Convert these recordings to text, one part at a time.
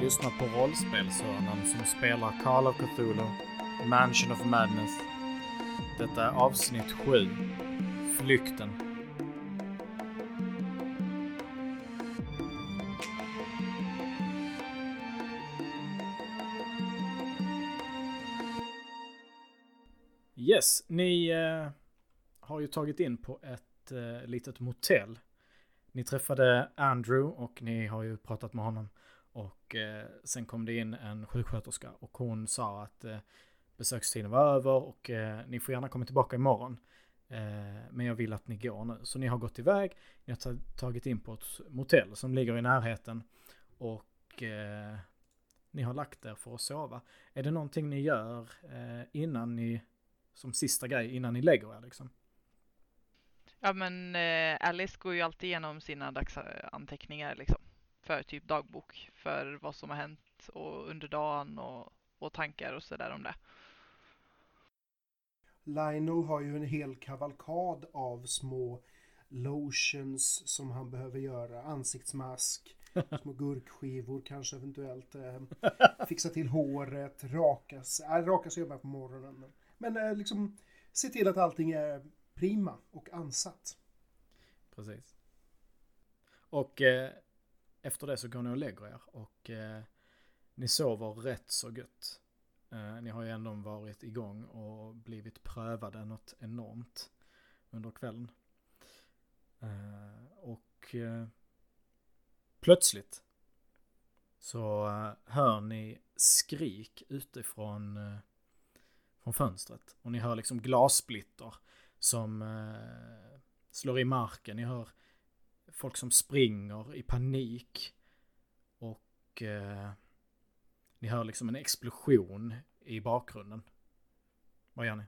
lyssnat på rollspelshörnan som spelar Call of Cthulhu, Mansion of Madness. Detta är avsnitt 7, Flykten. Yes, ni eh, har ju tagit in på ett eh, litet motell. Ni träffade Andrew och ni har ju pratat med honom. Och eh, sen kom det in en sjuksköterska och hon sa att eh, besökstiden var över och eh, ni får gärna komma tillbaka imorgon. Eh, men jag vill att ni går nu. Så ni har gått iväg, ni har tagit in på ett motell som ligger i närheten. Och eh, ni har lagt er för att sova. Är det någonting ni gör eh, innan ni, som sista grej, innan ni lägger er liksom? Ja men eh, Alice går ju alltid igenom sina dagsanteckningar liksom. För typ dagbok, för vad som har hänt och under dagen och, och tankar och sådär om det. Lionel har ju en hel kavalkad av små lotions som han behöver göra. Ansiktsmask, små gurkskivor kanske eventuellt. Eh, fixa till håret, rakas. Äh, rakas gör man på morgonen. Men, men eh, liksom se till att allting är prima och ansatt. Precis. Och eh, efter det så går ni och lägger er och eh, ni sover rätt så gött. Eh, ni har ju ändå varit igång och blivit prövade något enormt under kvällen. Eh, och eh, plötsligt så eh, hör ni skrik utifrån eh, från fönstret. Och ni hör liksom glassplitter som eh, slår i marken. Ni hör folk som springer i panik. Och eh, ni hör liksom en explosion i bakgrunden. Vad gör ni?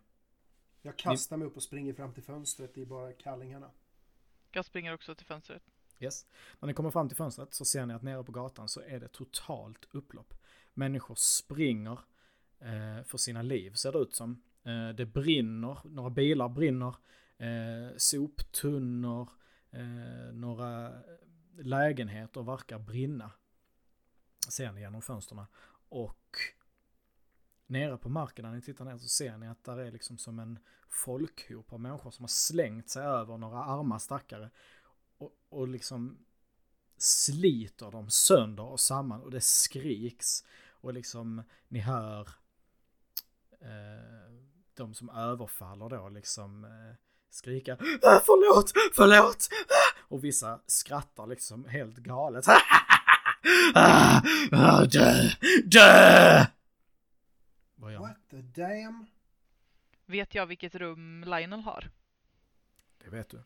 Jag kastar mig upp och springer fram till fönstret i bara kallingarna. Jag springer också till fönstret. Yes. När ni kommer fram till fönstret så ser ni att nere på gatan så är det totalt upplopp. Människor springer eh, för sina liv ser det ut som. Eh, det brinner, några bilar brinner, eh, soptunnor, eh, några lägenheter verkar brinna. Ser ni genom fönstren. Och nere på marken när ni tittar ner så ser ni att där är liksom som en folkhop av människor som har slängt sig över några arma stackare. Och, och liksom sliter dem sönder och samman och det skriks. Och liksom ni hör eh, de som överfaller då liksom eh, skrika ah, förlåt, förlåt. Och vissa skrattar liksom helt galet. ah, dö, dö! Vad gör What the damn? Vet jag vilket rum Lionel har? Det vet du.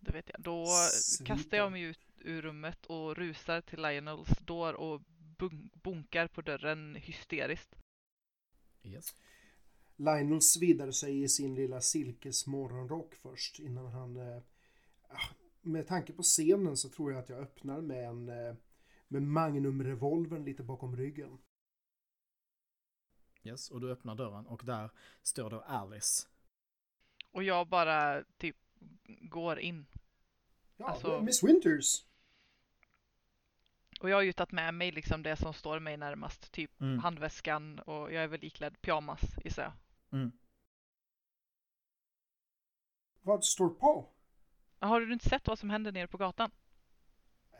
Det vet jag. Då Svipen. kastar jag mig ut ur rummet och rusar till Lionels dörr och bun- bunkar på dörren hysteriskt. Yes. Lionel sviddar sig i sin lilla silkesmorgonrock först innan han... Eh, ah, med tanke på scenen så tror jag att jag öppnar med en... Eh, med Magnum-revolvern lite bakom ryggen. Yes, och du öppnar dörren och där står då Alice. Och jag bara typ går in. Ja, Alltså- Miss Winters! Och jag har ju tagit med mig liksom det som står mig närmast. Typ Mm. handväskan och jag är väl iklädd pyjamas gissar jag. Mm. Vad står på? Har du inte sett vad som händer nere på gatan?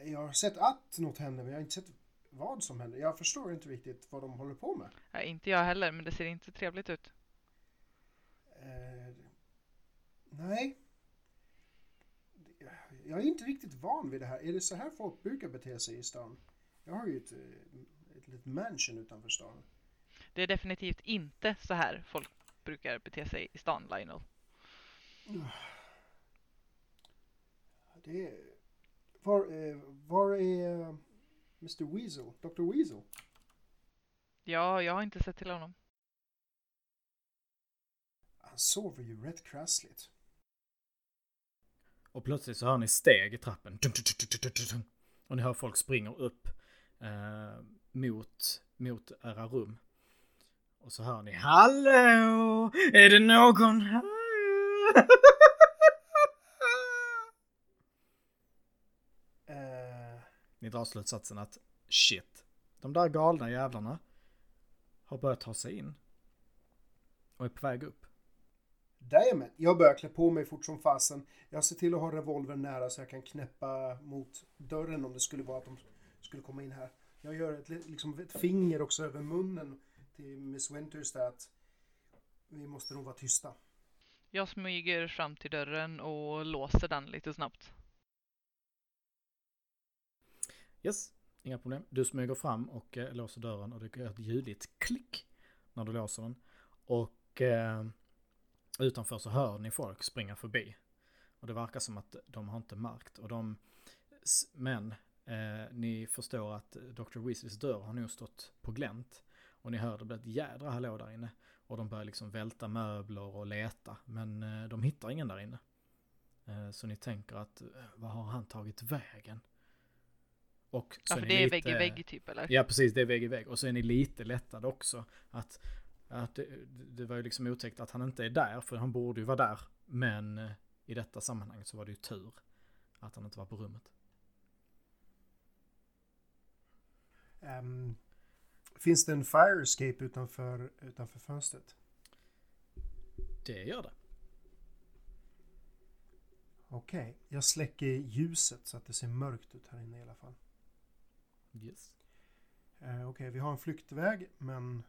Jag har sett att något händer men jag har inte sett vad som händer. Jag förstår inte riktigt vad de håller på med. Ja, inte jag heller, men det ser inte trevligt ut. Eh, nej. Jag är inte riktigt van vid det här. Är det så här folk brukar bete sig i stan? Jag har ju ett, ett litet mansion utanför stan. Det är definitivt inte så här folk brukar bete sig i stan, Lionel. Det är... Var, eh, var är eh, Mr Weasel? Dr Weasel? Ja, jag har inte sett till honom. Han sover ju rätt krassligt. Och plötsligt så hör ni steg i trappen. Och ni hör folk springer upp eh, mot, mot era rum. Och så hör ni Hallå! Är det någon här? Eh, Ni drar slutsatsen att shit, De där galna jävlarna har börjat ta sig in och är på väg upp. Jajamän, jag börjar klä på mig fort som fasen. Jag ser till att ha revolvern nära så jag kan knäppa mot dörren om det skulle vara att de skulle komma in här. Jag gör ett, liksom ett finger också över munnen till Miss Winters där att vi måste nog vara tysta. Jag smyger fram till dörren och låser den lite snabbt. Yes, inga problem. Du smyger fram och eh, låser dörren och det gör ett ljudligt klick när du låser den. Och eh, utanför så hör ni folk springa förbi. Och det verkar som att de har inte märkt. Och de, men eh, ni förstår att Dr. Weasleys dörr har nog stått på glänt. Och ni hör det blir ett jädra hallå där inne. Och de börjar liksom välta möbler och leta. Men eh, de hittar ingen där inne. Eh, så ni tänker att, eh, vad har han tagit vägen? Och Ja, är för ni det är lite- vägg i vägg typ eller? Ja, precis. Det är vägg i vägg. Och så är ni lite lättade också. Att, att det, det var ju liksom otäckt att han inte är där, för han borde ju vara där. Men i detta sammanhang så var det ju tur att han inte var på rummet. Ehm, finns det en fire escape utanför, utanför fönstret? Det gör det. Okej, jag släcker ljuset så att det ser mörkt ut här inne i alla fall. Yes. Eh, Okej, vi har en flyktväg men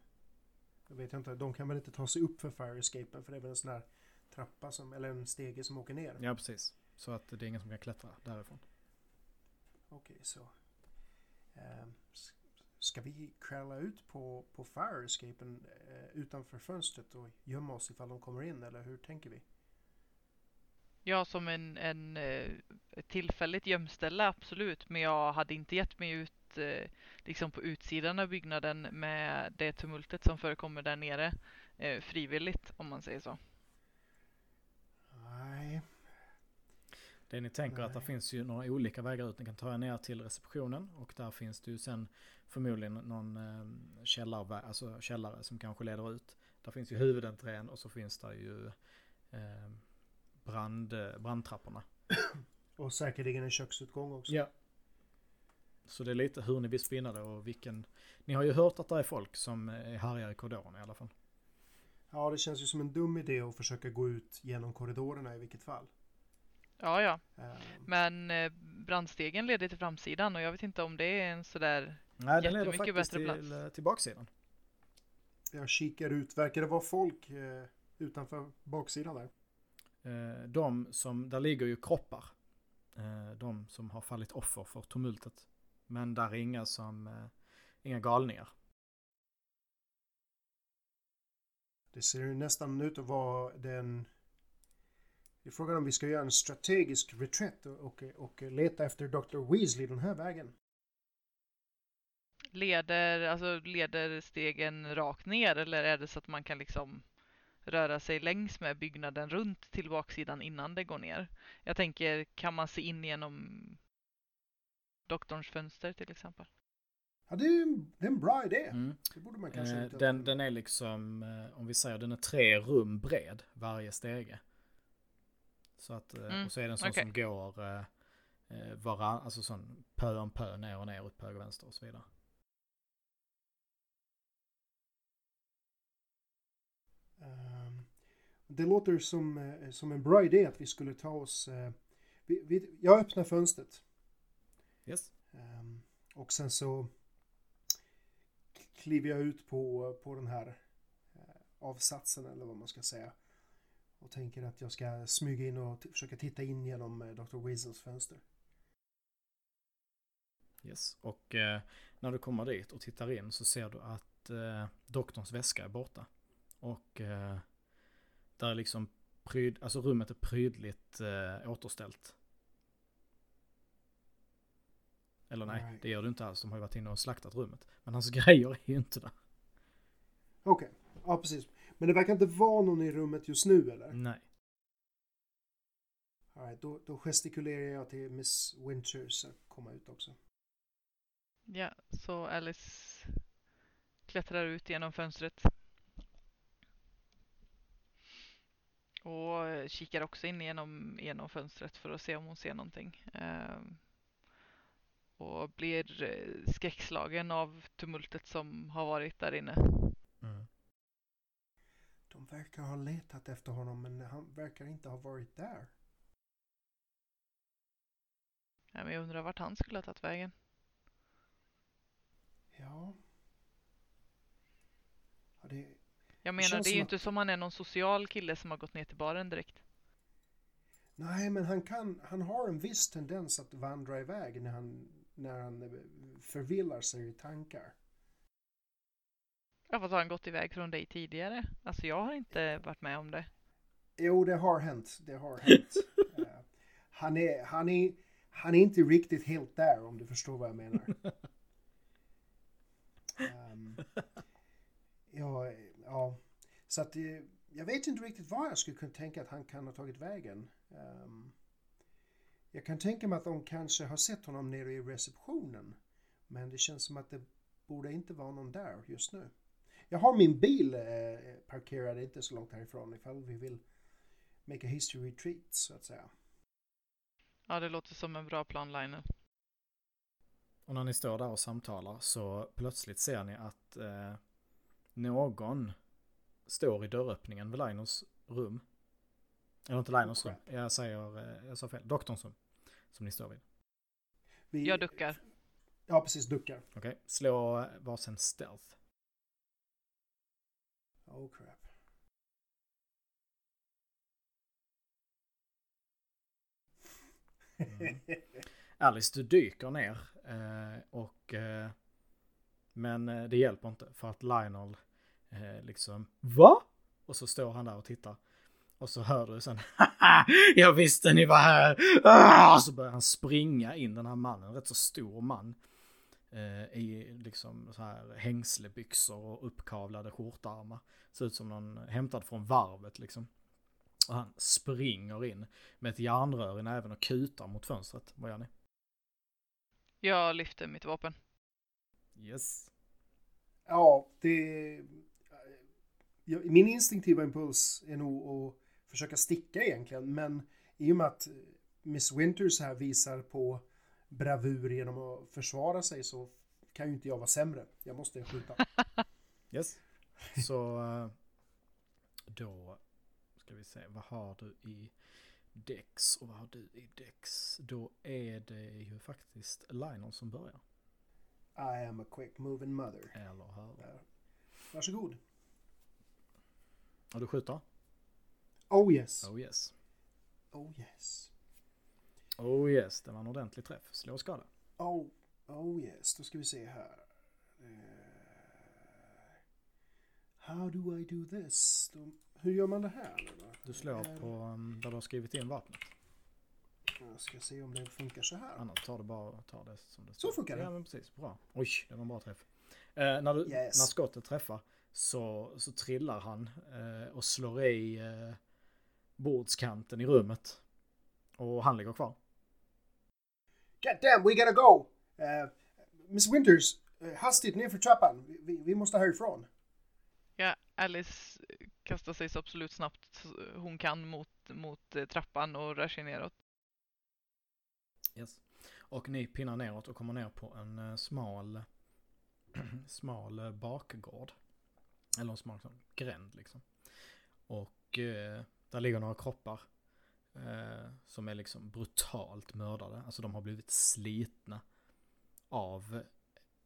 jag vet inte, de kan väl inte ta sig upp för fire escapen för det är väl en sån här trappa som, eller en stege som åker ner. Ja, precis. Så att det är ingen som kan klättra därifrån. Okej, så. ehm, s- ska vi kräla ut på, på fire escapen eh, utanför fönstret och gömma oss ifall de kommer in eller hur tänker vi? Ja, som en, en eh, ett tillfälligt gömställe, absolut. Men jag hade inte gett mig ut eh, liksom på utsidan av byggnaden med det tumultet som förekommer där nere eh, frivilligt, om man säger så. Det ni tänker att det Nej. finns ju några olika vägar ut. Ni kan ta er ner till receptionen och där finns det ju sen förmodligen någon eh, källarvä- alltså källare som kanske leder ut. Där finns ju huvudentrén och så finns det ju eh, brand, brandtrapporna. och säkerligen en köksutgång också. Ja. Så det är lite hur ni vill spinna det och vilken... Ni har ju hört att det är folk som är härjar i korridoren i alla fall. Ja, det känns ju som en dum idé att försöka gå ut genom korridorerna i vilket fall. Ja, ja. Ehm, Men eh, brandstegen leder till framsidan och jag vet inte om det är en sådär... Nej, den leder faktiskt bättre till, plats. eh, till baksidan. Jag kikar ut. Verkar det vara folk eh, utanför baksidan där? De som, där ligger ju kroppar. De som har fallit offer för tumultet. Men där är inga som, inga galningar. Det ser ju nästan ut att vara den... Det är frågan om vi ska göra en strategisk retreat och, och, och leta efter Dr. Weasley den här vägen. Leder, alltså leder stegen rakt ner eller är det så att man kan liksom röra sig längs med byggnaden runt till baksidan innan det går ner? Jag tänker, kan man se in genom doktorns fönster till exempel? Ja, det är, en- det är en bra idé. Mm. Det borde man kanske Eh, inte... den, den är liksom, eh, om vi säger den är tre rum bred varje stege. Så att, eh, Mm, och så är den sån okej. som går eh, eh, varann, alltså sån pö om pö, ner och ner, upp höger och vänster och så vidare. Ehm, det låter som, eh, som en bra idé att vi skulle ta oss... eh, vi, vi, jag öppnar fönstret. Yes. Ehm, och sen så kliver jag ut på, på den här avsatsen eller vad man ska säga. Och tänker att jag ska smyga in och försöka titta in genom eh, Dr. Weasels fönster. Yes. Och eh, när du kommer dit och tittar in så ser du att eh, doktorns väska är borta. Och eh, där är liksom pryd, alltså rummet är prydligt eh, återställt. Eller nej, Nej. det gör du inte alls. De har ju varit inne och slaktat rummet. Men hans grejer är ju inte där. Okej, ja precis. Men det verkar inte vara någon i rummet just nu eller? Nej. All right, då, då gestikulerar jag till Miss Winters att komma ut också. Ja, så Alice klättrar ut genom fönstret. Och kikar också in genom, genom fönstret för att se om hon ser någonting. Ehm, och blir eh, skräckslagen av tumultet som har varit där inne. Mm. De verkar ha letat efter honom men han verkar inte ha varit där. Ja, men jag undrar vart han skulle ha tagit vägen. Ja. ja det, Jag menar, känns det är ju att- inte som han är någon social kille som har gått ner till baren direkt. nej, men han, kan, han har en viss tendens att vandra iväg när han, när han eh, förvillar sig i tankar. Ja, fast har han gått iväg från dig tidigare? Alltså jag har inte varit med om det. Jo, det har hänt. Det har hänt. Eh, han, är, han, är, han är inte riktigt helt där om du förstår vad jag menar. Ehm, ja, ja, så att eh, jag vet inte riktigt var jag skulle kunna tänka att han kan ha tagit vägen. Ehm, jag kan tänka mig att de kanske har sett honom nere i receptionen. Men det känns som att det borde inte vara någon där just nu. Jag har min bil eh, parkerad inte så långt härifrån ifall vi vill make a history retreat så att säga. Ja, det låter som en bra plan, Lionel. Och när ni står där och samtalar så plötsligt ser ni att eh, någon står i dörröppningen vid Linus rum. Eller inte Linus rum, jag säger, eh, jag sa fel, doktorns rum. Som ni står vid. Vi, Jag duckar. Ja, precis, duckar. Okej, slå varsin stealth. Oh crap. Mm. Alice, du dyker ner eh, och eh, men eh, det hjälper inte för att Lionel eh, liksom Va? Och så står han där och tittar. Och så hör du sen Haha, Jag visste ni var här! Ah! Och så börjar han springa in den här mannen, rätt så stor man. Eh, I liksom så här hängslebyxor och uppkavlade skjortärmar. Ser ut som någon hämtad från varvet liksom. Och han springer in med ett järnrör i näven och kutar mot fönstret. Vad gör ni? Jag lyfter mitt vapen. Yes. Ja, det... ja, Min instinktiva impuls är nog att försöka sticka egentligen, men i och med att Miss Winters här visar på bravur genom att försvara sig så kan ju inte jag vara sämre. Jag måste skjuta. Yes. Så eh, då ska vi se, vad har du i Dex och vad har du i Dex? Då är det ju faktiskt Lionel som börjar. I am a quick moving mother. Eller hur? Ja. Varsågod. Och du skjuter? Oh yes. Oh yes. Oh yes. Oh yes, det var en ordentlig träff. Slå skada. Oh, oh yes. Då ska vi se här. Eh, How do I do this? Då, hur gör man det här då? Du slår Eh, på um, där du har skrivit in vapnet. Jag ska se om det funkar så här. Annars tar du bara tar det som det Så funkar det. Ja men precis, bra. Oj, det var en bra träff. Eh, när, du, Yes. när skottet träffar så, så trillar han eh, och slår i bordskanten i rummet. Och han ligger kvar. God damn, we gotta go! Eh, Miss Winters, uh, hastigt ner för trappan. Vi, vi, vi måste härifrån. Ja, Alice kastar sig så absolut snabbt hon kan mot, mot eh, trappan och rör sig neråt. Yes. Och ni pinnar neråt och kommer ner på en eh, smal, smal eh, bakgård. Eller en smal sån gränd liksom. Och eh, där ligger några kroppar. Eh, som är liksom brutalt mördade. Alltså de har blivit slitna av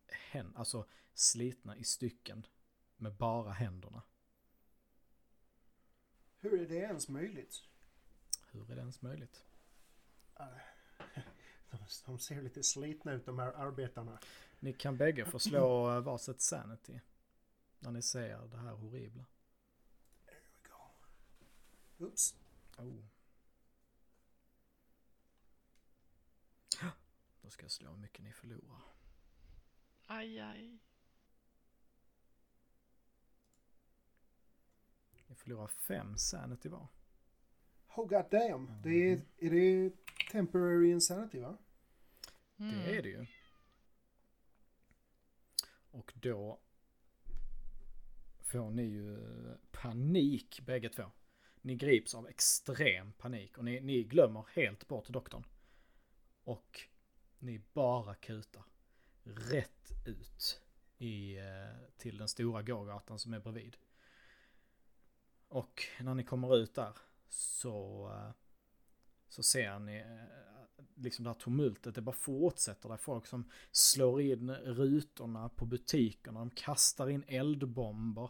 händer. Alltså slitna i stycken. Med bara händerna. Hur är det ens möjligt? Hur är det ens möjligt? De, de ser lite slitna ut de här arbetarna. Ni kan bägge få slå varsitt sanity. När ni ser det här horribla. There we go. Oops. Oh. Då ska jag slå hur mycket ni förlorar. Aj, aj. Ni förlorar fem sanity var. Oh god damn. Det är, är det temporary insanity va? Mm. Det är det ju. Och då får ni ju panik bägge två. Ni grips av extrem panik och ni, ni glömmer helt bort doktorn. Och ni bara kutar rätt ut i, eh, till den stora gågatan som är bredvid. Och när ni kommer ut där så, eh, så ser ni eh, liksom det här tumultet, det bara fortsätter. Det är folk som slår in rutorna på butikerna, de kastar in eldbomber.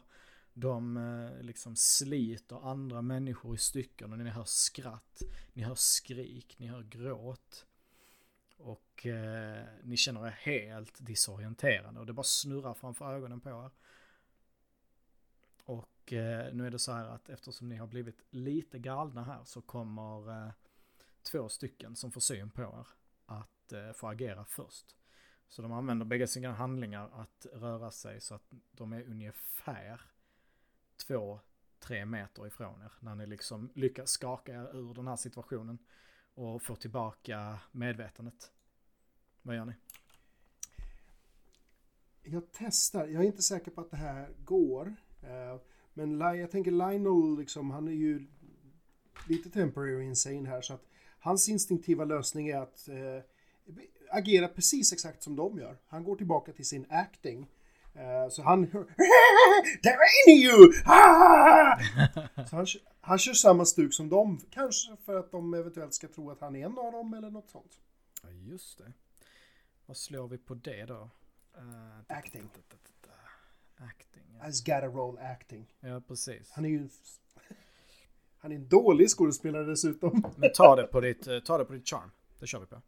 De liksom sliter andra människor i stycken och ni hör skratt, ni hör skrik, ni hör gråt. Och eh, ni känner er helt disorienterade och det bara snurrar framför ögonen på er. Och eh, nu är det så här att eftersom ni har blivit lite galna här så kommer eh, två stycken som får syn på er att eh, få agera först. Så de använder bägge sina handlingar att röra sig så att de är ungefär två, tre meter ifrån er. När ni liksom lyckas skaka er ur den här situationen och få tillbaka medvetandet. Vad gör ni? Jag testar. Jag är inte säker på att det här går. Eh, men jag tänker Lionel, liksom, han är ju lite temporary insane här. Så att hans instinktiva lösning är att eh, agera precis exakt som de gör. Han går tillbaka till sin acting. Eh, så han hör There ain't you! Ah! Så han, han kör samma stuk som dem. Kanske för att de eventuellt ska tro att han är en av dem eller något sånt. Ja, just det. Vad slår vi på det då? Eh, Acting. Acting, ja. Has gotta roll acting. ja precis. Han är ju han är en dålig skådespelare dessutom. Men ta det på ditt, eh, ta det på ditt charm. Det kör vi på.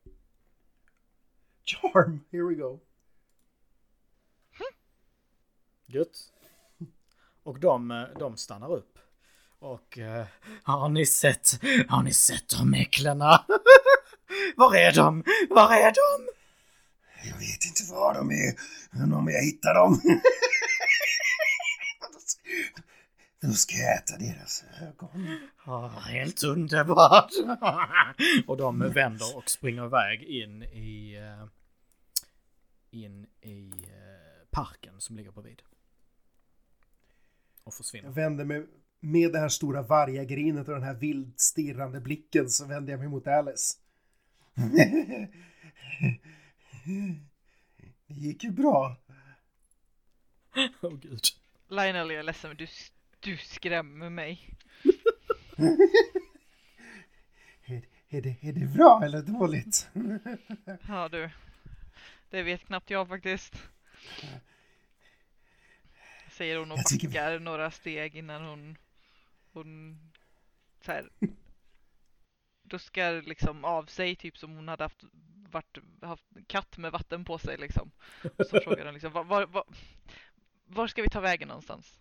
Charm, here we go. Gött. Och de, eh, de stannar upp. Och eh, har ni sett, har ni sett de äcklena? Var är de? Var är de? Jag vet inte var de är, men om jag hittar dem... Då ska jag äta deras ögon. Ah, helt underbart! och de vänder och springer iväg in i, eh, in i eh, parken som ligger bredvid. Och försvinner. Jag vänder mig med det här stora vargagrinet och den här vilt stirrande blicken så vänder jag mig mot Alice. Det gick ju bra. Åh gud. Lionel, jag är ledsen men du, du skrämmer mig. Är, är, det, är det bra eller dåligt? Ja du. Det vet knappt jag faktiskt. Säger hon och Jag tycker vi- backar några steg innan hon, hon så här, ruskar liksom av sig typ som hon hade haft, varit, haft katt med vatten på sig liksom. Och så frågar hon liksom var, var, var, var ska vi ta vägen någonstans?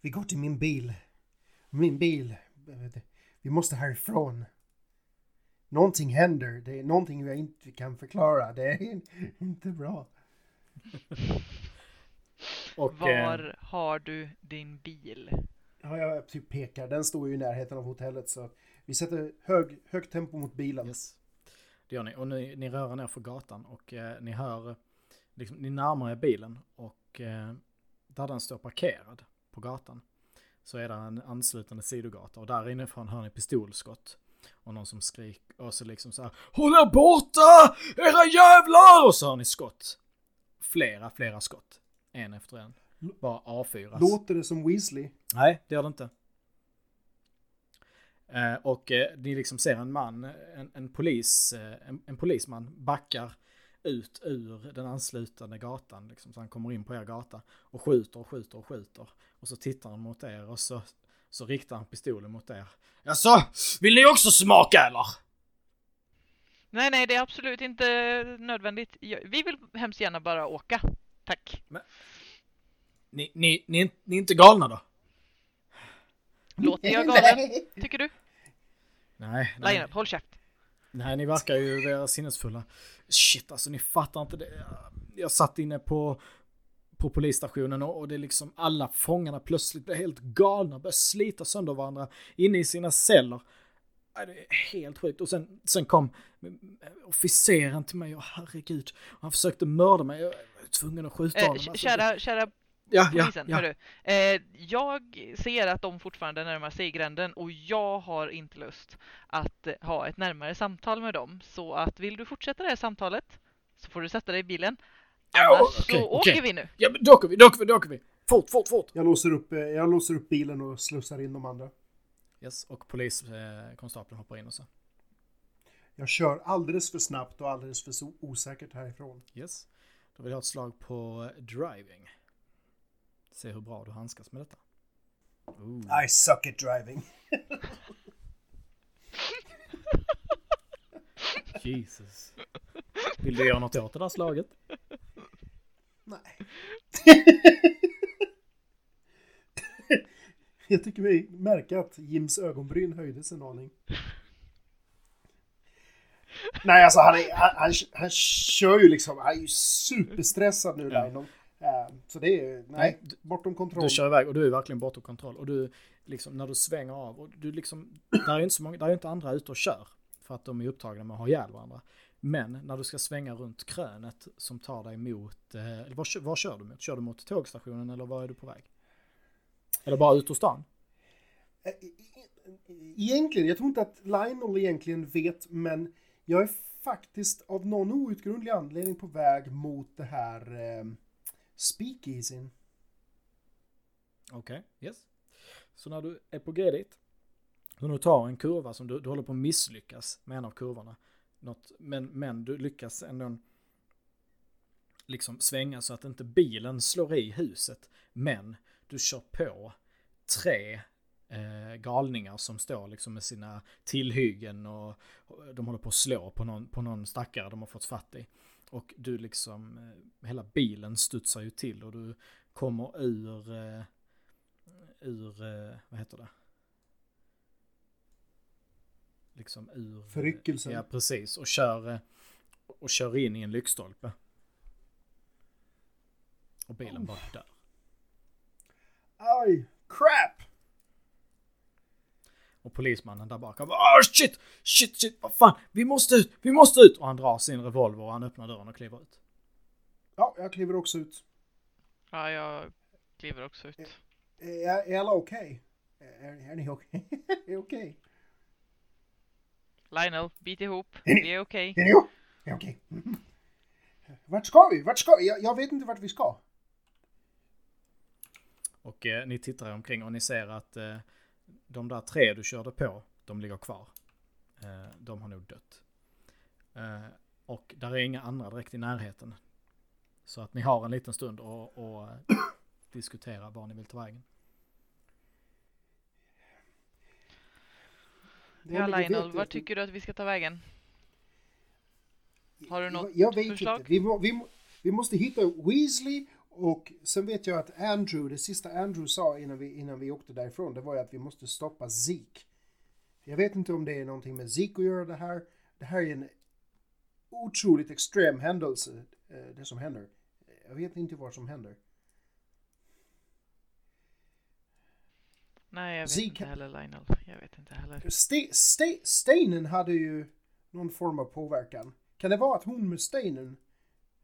Vi går till min bil. Min bil. Vi måste härifrån. Någonting händer. Det är någonting jag inte kan förklara. Det är inte bra. Och, Var eh, har du din bil? Ja, jag typ pekar. Den står ju i närheten av hotellet så vi sätter hög, högt tempo mot bilen. Yes. Det gör ni. Och ni, ni rör er ner för gatan och eh, ni hör, liksom, ni närmar er bilen och eh, där den står parkerad på gatan så är det en anslutande sidogata och där inifrån hör ni pistolskott. Och någon som skriker och så liksom så här Håll er borta! Era jävlar! Och så hör ni skott. Flera, flera skott. En efter en. Bara avfyras. Låter det som Weasley? Nej, det gör det inte. Eh, och eh, ni liksom ser en man, en, en polis, eh, en, en polisman backar ut ur den anslutande gatan, liksom, så han kommer in på er gata och skjuter och skjuter och skjuter. Och så tittar han mot er och så, så riktar han pistolen mot er. Jaså, vill ni också smaka eller? Nej, nej, det är absolut inte nödvändigt. Vi vill hemskt gärna bara åka. Tack. Ni, ni, ni, ni är inte galna då? Låter jag galen? Tycker du? Nej, nej. Lionel, håll käft. Nej, ni verkar ju vara sinnesfulla. Shit, alltså ni fattar inte det. Jag satt inne på, på polisstationen och, och det är liksom alla fångarna plötsligt blev helt galna, började slita sönder varandra inne i sina celler. Nej, Det är helt sjukt. Och sen, sen kom officeren till mig och herregud, han försökte mörda mig. Jag var tvungen att skjuta Eh, honom. Alltså, kära, kära Ja, ja, polisen, ja. hörru. Eh, jag ser att de fortfarande närmar sig gränden och jag har inte lust att eh, ha ett närmare samtal med dem. Så att vill du fortsätta det här samtalet så får du sätta dig i bilen. Ja, Annars okej, så okej. åker vi nu. Ja, men då åker vi, då åker vi, då åker vi. Fort, fort, fort. Jag låser upp, eh, jag låser upp bilen och slussar in de andra. Yes, och poliskonstapeln hoppar in och så. Jag kör alldeles för snabbt och alldeles för osäkert härifrån. Yes. Då vill jag ha ett slag på driving. Se hur bra du handskas med detta. Ooh. I suck at driving. Jesus. Vill du göra något åt det där slaget? Nej. jag tycker vi märker att Jims ögonbryn höjdes en aning. Nej, alltså han, är, han, han, han kör ju liksom, han är ju superstressad nu Ja. Lino. Eh, Så det är, nej, bortom kontroll. Du kör iväg och du är verkligen bortom kontroll. Och du, liksom, när du svänger av och du liksom, där är ju inte så många, där är inte andra ute och kör. För att de är upptagna med att ha ihjäl varandra. Men när du ska svänga runt krönet som tar dig mot, eh, eller var, kö- var kör du mot? Kör du mot tågstationen eller var är du på väg? Eller bara ut ur stan? Eh, Egentligen, jag tror inte att Lionel egentligen vet, men jag är faktiskt av någon outgrundlig anledning på väg mot det här eh, speakeasyn. Okej, yes. Så när du är på G dit, så du tar en kurva som du, du håller på att misslyckas med en av kurvorna. Något, men, men du lyckas ändå liksom svänga så att inte bilen slår i huset. Men du kör på tre eh, galningar som står liksom med sina tillhyggen och, och de håller på att slå på någon, på någon stackare de har fått fatt i. Och du liksom, eh, hela bilen studsar ju till och du kommer ur, eh, ur, eh, vad heter det? Liksom ur... Förryckelsen. Ja, precis. Och kör, eh, och kör in i en lyktstolpe. Och bilen bara dör. Aj, crap! Och polismannen där bakom bara oh, shit, shit, shit, vad fan, vi måste ut, vi måste ut! Och han drar sin revolver och han öppnar dörren och kliver ut. Ja, jag kliver också ut. Ja, jag kliver också ut. Är, är alla okej? Är, är ni okej? är okej? Lionel, bit ihop. Är ni- Vi är okej. Är ni okej? Mhm. Vart ska vi? Vart ska vi? Jag, jag vet inte vart vi ska. Och eh, ni tittar er omkring och ni ser att eh, de där tre du körde på, de ligger kvar. Eh, de har nog dött. Eh, och där är inga andra direkt i närheten. Så att ni har en liten stund och, och eh, diskutera var ni vill ta vägen. Ja, Lionel, vart tycker du att vi ska ta vägen? Har du något jag vet förslag? Inte. Vi, må- vi, må- vi måste hitta Weasley och sen vet jag att Andrew, det sista Andrew sa innan vi, innan vi åkte därifrån, det var ju att vi måste stoppa Zeke. Jag vet inte om det är någonting med Zeke att göra det här. Det här är en otroligt extrem händelse, eh, det som händer. Jag vet inte vad som händer. Nej, jag vet Zeke- inte heller Lionel. Jag vet inte heller. Ste, ste, stenen hade ju någon form av påverkan. Kan det vara att hon med stenen,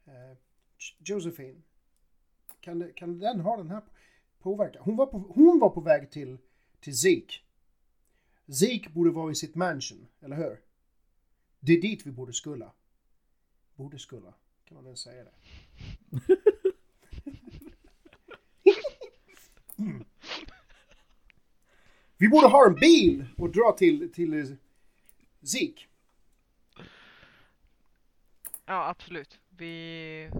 eh, Josephine, kan, det, kan den ha den här påverkan? Hon var på, hon var på väg till, till Zeke. Zeke borde vara i sitt mansion, eller hur? Det är dit vi borde skulla. Borde skulla, kan man ens säga det? Mm. Vi borde ha en bil och dra till, till Zeke. Ja, absolut. Vi...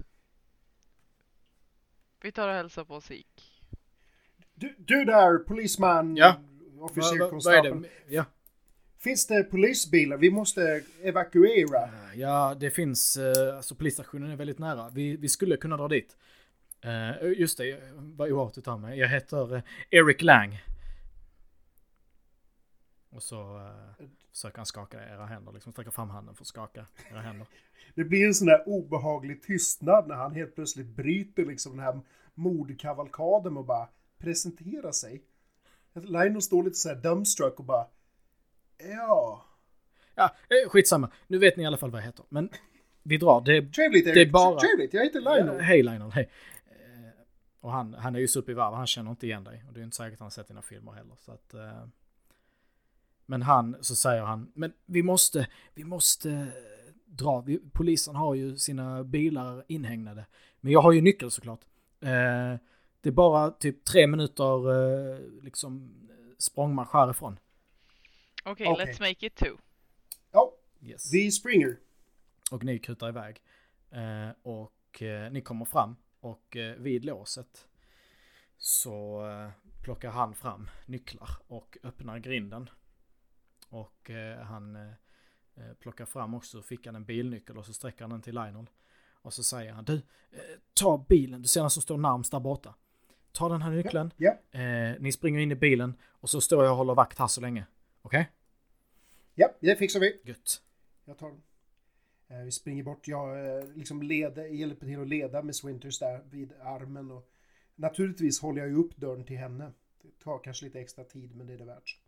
Vi tar och hälsar på Zeke. Du, du där, polisman, Ja. officer, konstapeln. det? Ja. Finns det polisbilar? Vi måste evakuera. Ja, det finns, eh, alltså polisstationen är väldigt nära. Vi, vi skulle kunna dra dit. Eh, just det, vad oartigt av mig. Jag heter eh, Eric Lang. Och så eh, försöker han skaka era händer, liksom sträcka fram handen för att skaka era händer. Det blir en sån där obehaglig tystnad när han helt plötsligt bryter liksom den här mordkavalkaden och bara presenterar sig. Lionel står lite så här dumbstruck och bara Ja, Ja, eh, skitsamma. Nu vet ni i alla fall vad jag heter. Men vi drar. Det är... trevligt Det är bara- Trevligt, jag heter Lionel. Ja, hej Lionel, hej. Eh, Och han, han är ju uppe i varv, han känner inte igen dig. Och det är inte säkert att han har sett dina filmer heller. Så att, eh, men han, så säger han, men vi måste, vi måste dra. Vi, polisen har ju sina bilar inhägnade. Men jag har ju nyckel såklart. Eh, det är bara typ tre minuter eh, liksom språngmarsch härifrån. Okej, Okej. let's make it two. Ja, Yes. vi springer. Och ni kutar iväg. Eh, och eh, ni kommer fram. Och eh, vid låset så eh, plockar han fram nycklar och öppnar grinden. Och eh, han eh, eh, plockar fram också ur fickan en bilnyckel och så sträcker han den till Lionel. Och så säger han, du, eh, ta bilen, du ser den som står närmst där borta. Ta den här nyckeln, Ja, eh, ni springer in i bilen och så står jag och håller vakt här så länge. Okej? ja, det fixar vi. Gött. Jag tar den. Vi springer bort. Jag liksom leder, hjälper till att leda Miss Winters där vid armen. Och naturligtvis håller jag ju upp dörren till henne. Det tar kanske lite extra tid men det är det värt.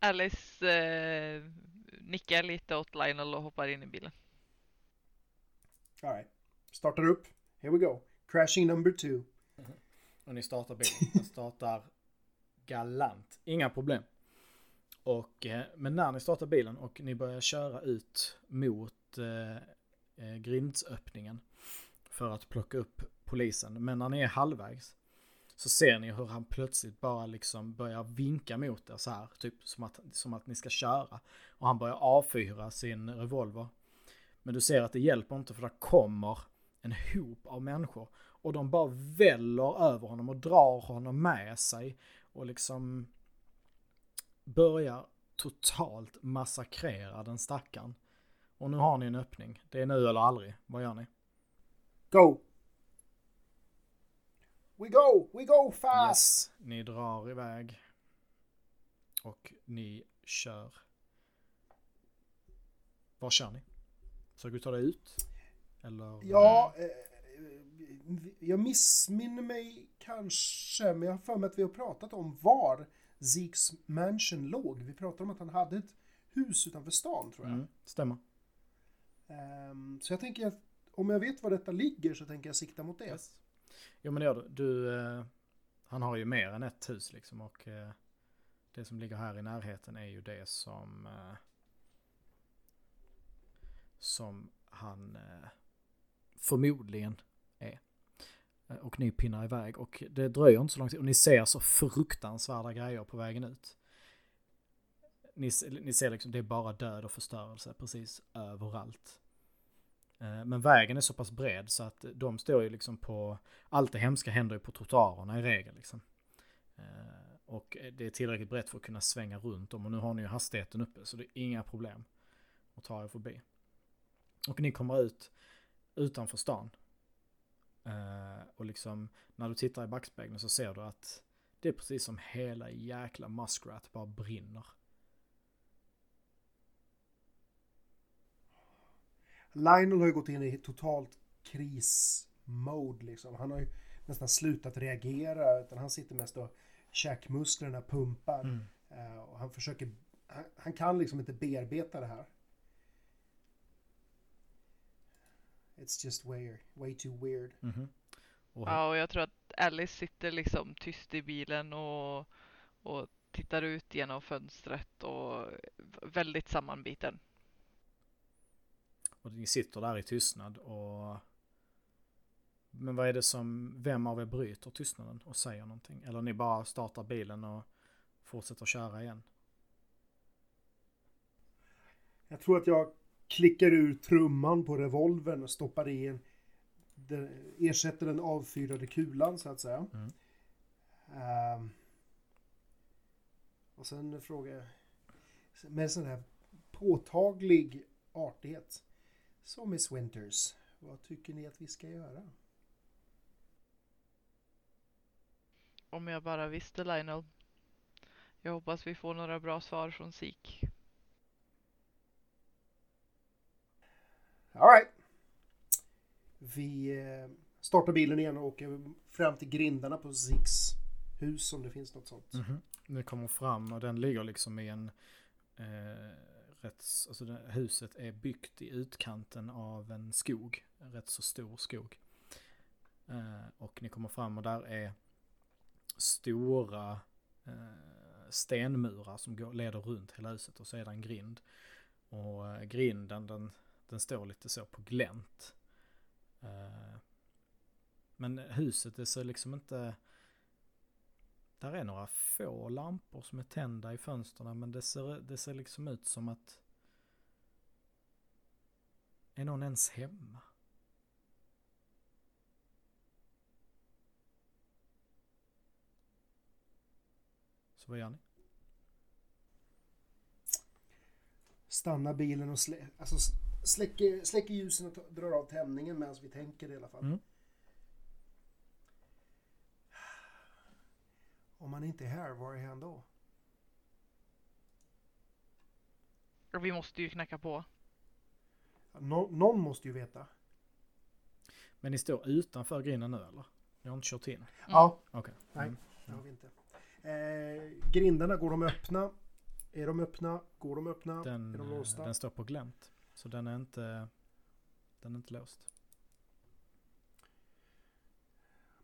Alice eh, nickar lite åt Lionel och hoppar in i bilen. All right. Startar upp. Here we go. Crashing number two. Och ni startar bilen. Den startar galant. Inga problem. Och, eh, men när ni startar bilen och ni börjar köra ut mot eh, eh, grindsöppningen för att plocka upp polisen. Men när ni är halvvägs så ser ni hur han plötsligt bara liksom börjar vinka mot er så här. Typ som att, som att ni ska köra. Och han börjar avfyra sin revolver. Men du ser att det hjälper inte för det kommer en hop av människor. Och de bara väller över honom och drar honom med sig. Och liksom börjar totalt massakrera den stackaren. Och nu har ni en öppning. Det är nu eller aldrig. Vad gör ni? Go! We go! We go fast! Yes, ni drar iväg. Och ni kör. Var kör ni? Försöker du ta dig ut? Eller? Ja, eh, jag missminner mig kanske, men jag har för mig att vi har pratat om var Zeeks mansion låg. Vi pratade om att han hade ett hus utanför stan tror jag. Mm, stämmer. Ehm, så jag tänker att om jag vet var detta ligger så tänker jag sikta mot det. Yes. Jo men det gör du. du eh, han har ju mer än ett hus liksom och eh, det som ligger här i närheten är ju det som eh, som han eh, förmodligen är. Eh, och ni pinnar iväg och det dröjer inte så lång tid och ni ser så fruktansvärda grejer på vägen ut. Ni, ni ser liksom det är bara död och förstörelse precis överallt. Eh, men vägen är så pass bred så att de står ju liksom på, allt det hemska händer ju på trottoarerna i regel liksom. Eh, och det är tillräckligt brett för att kunna svänga runt dem och nu har ni ju hastigheten uppe så det är inga problem att ta er förbi. Och ni kommer ut utanför stan. Eh, och liksom när du tittar i backspegeln så ser du att det är precis som hela jäkla Muskrat bara brinner. Lionel har ju gått in i totalt krismode liksom. Han har ju nästan slutat reagera utan han sitter mest och käkmusklerna pumpar. Mm. Eh, och han försöker, han, han kan liksom inte bearbeta det här. It's just weird, way too weird. Mhm. Och Ja, och jag tror att Alice sitter liksom tyst i bilen och, och tittar ut genom fönstret och väldigt sammanbiten. Och ni sitter där i tystnad och... Men vad är det som... Vem av er bryter tystnaden och säger någonting? Eller ni bara startar bilen och fortsätter köra igen? Jag tror att jag klickar ur trumman på revolvern och stoppar i en ersätter den avfyrade kulan så att säga. Mm. Ehm, och sen frågar jag med sån här påtaglig artighet. Så Miss Winters, vad tycker ni att vi ska göra? Om jag bara visste Lionel. Jag hoppas vi får några bra svar från SIK. All right. Vi eh, startar bilen igen och åker fram till grindarna på Zigs hus om det finns något sånt. Mhm. Ni kommer fram och den ligger liksom i en... Eh, rätt, alltså det, huset är byggt i utkanten av en skog. En rätt så stor skog. Eh, och ni kommer fram och där är stora eh, stenmurar som går, leder runt hela huset och så är det en grind. Och eh, grinden den, den står lite så på glänt. Eh, men huset det ser liksom inte... Där är några få lampor som är tända i fönstren men det ser, det ser liksom ut som att... Är någon ens hemma? Så vad gör ni? Stannar bilen och slä, alltså släcker, släcker ljusen och drar av tändningen medan vi tänker i alla fall. Mm. Om han inte är här, var är han då? Och vi måste ju knacka på. Nå, någon måste ju veta. Men ni står utanför grinden nu eller? Ni har inte kört in? Ja, Okej. Nej. Mm. det har vi inte. Eh, grindarna, går de öppna? Är de öppna? Går de öppna? Den, är de låsta? den står på glänt. Så den är inte, den är inte låst.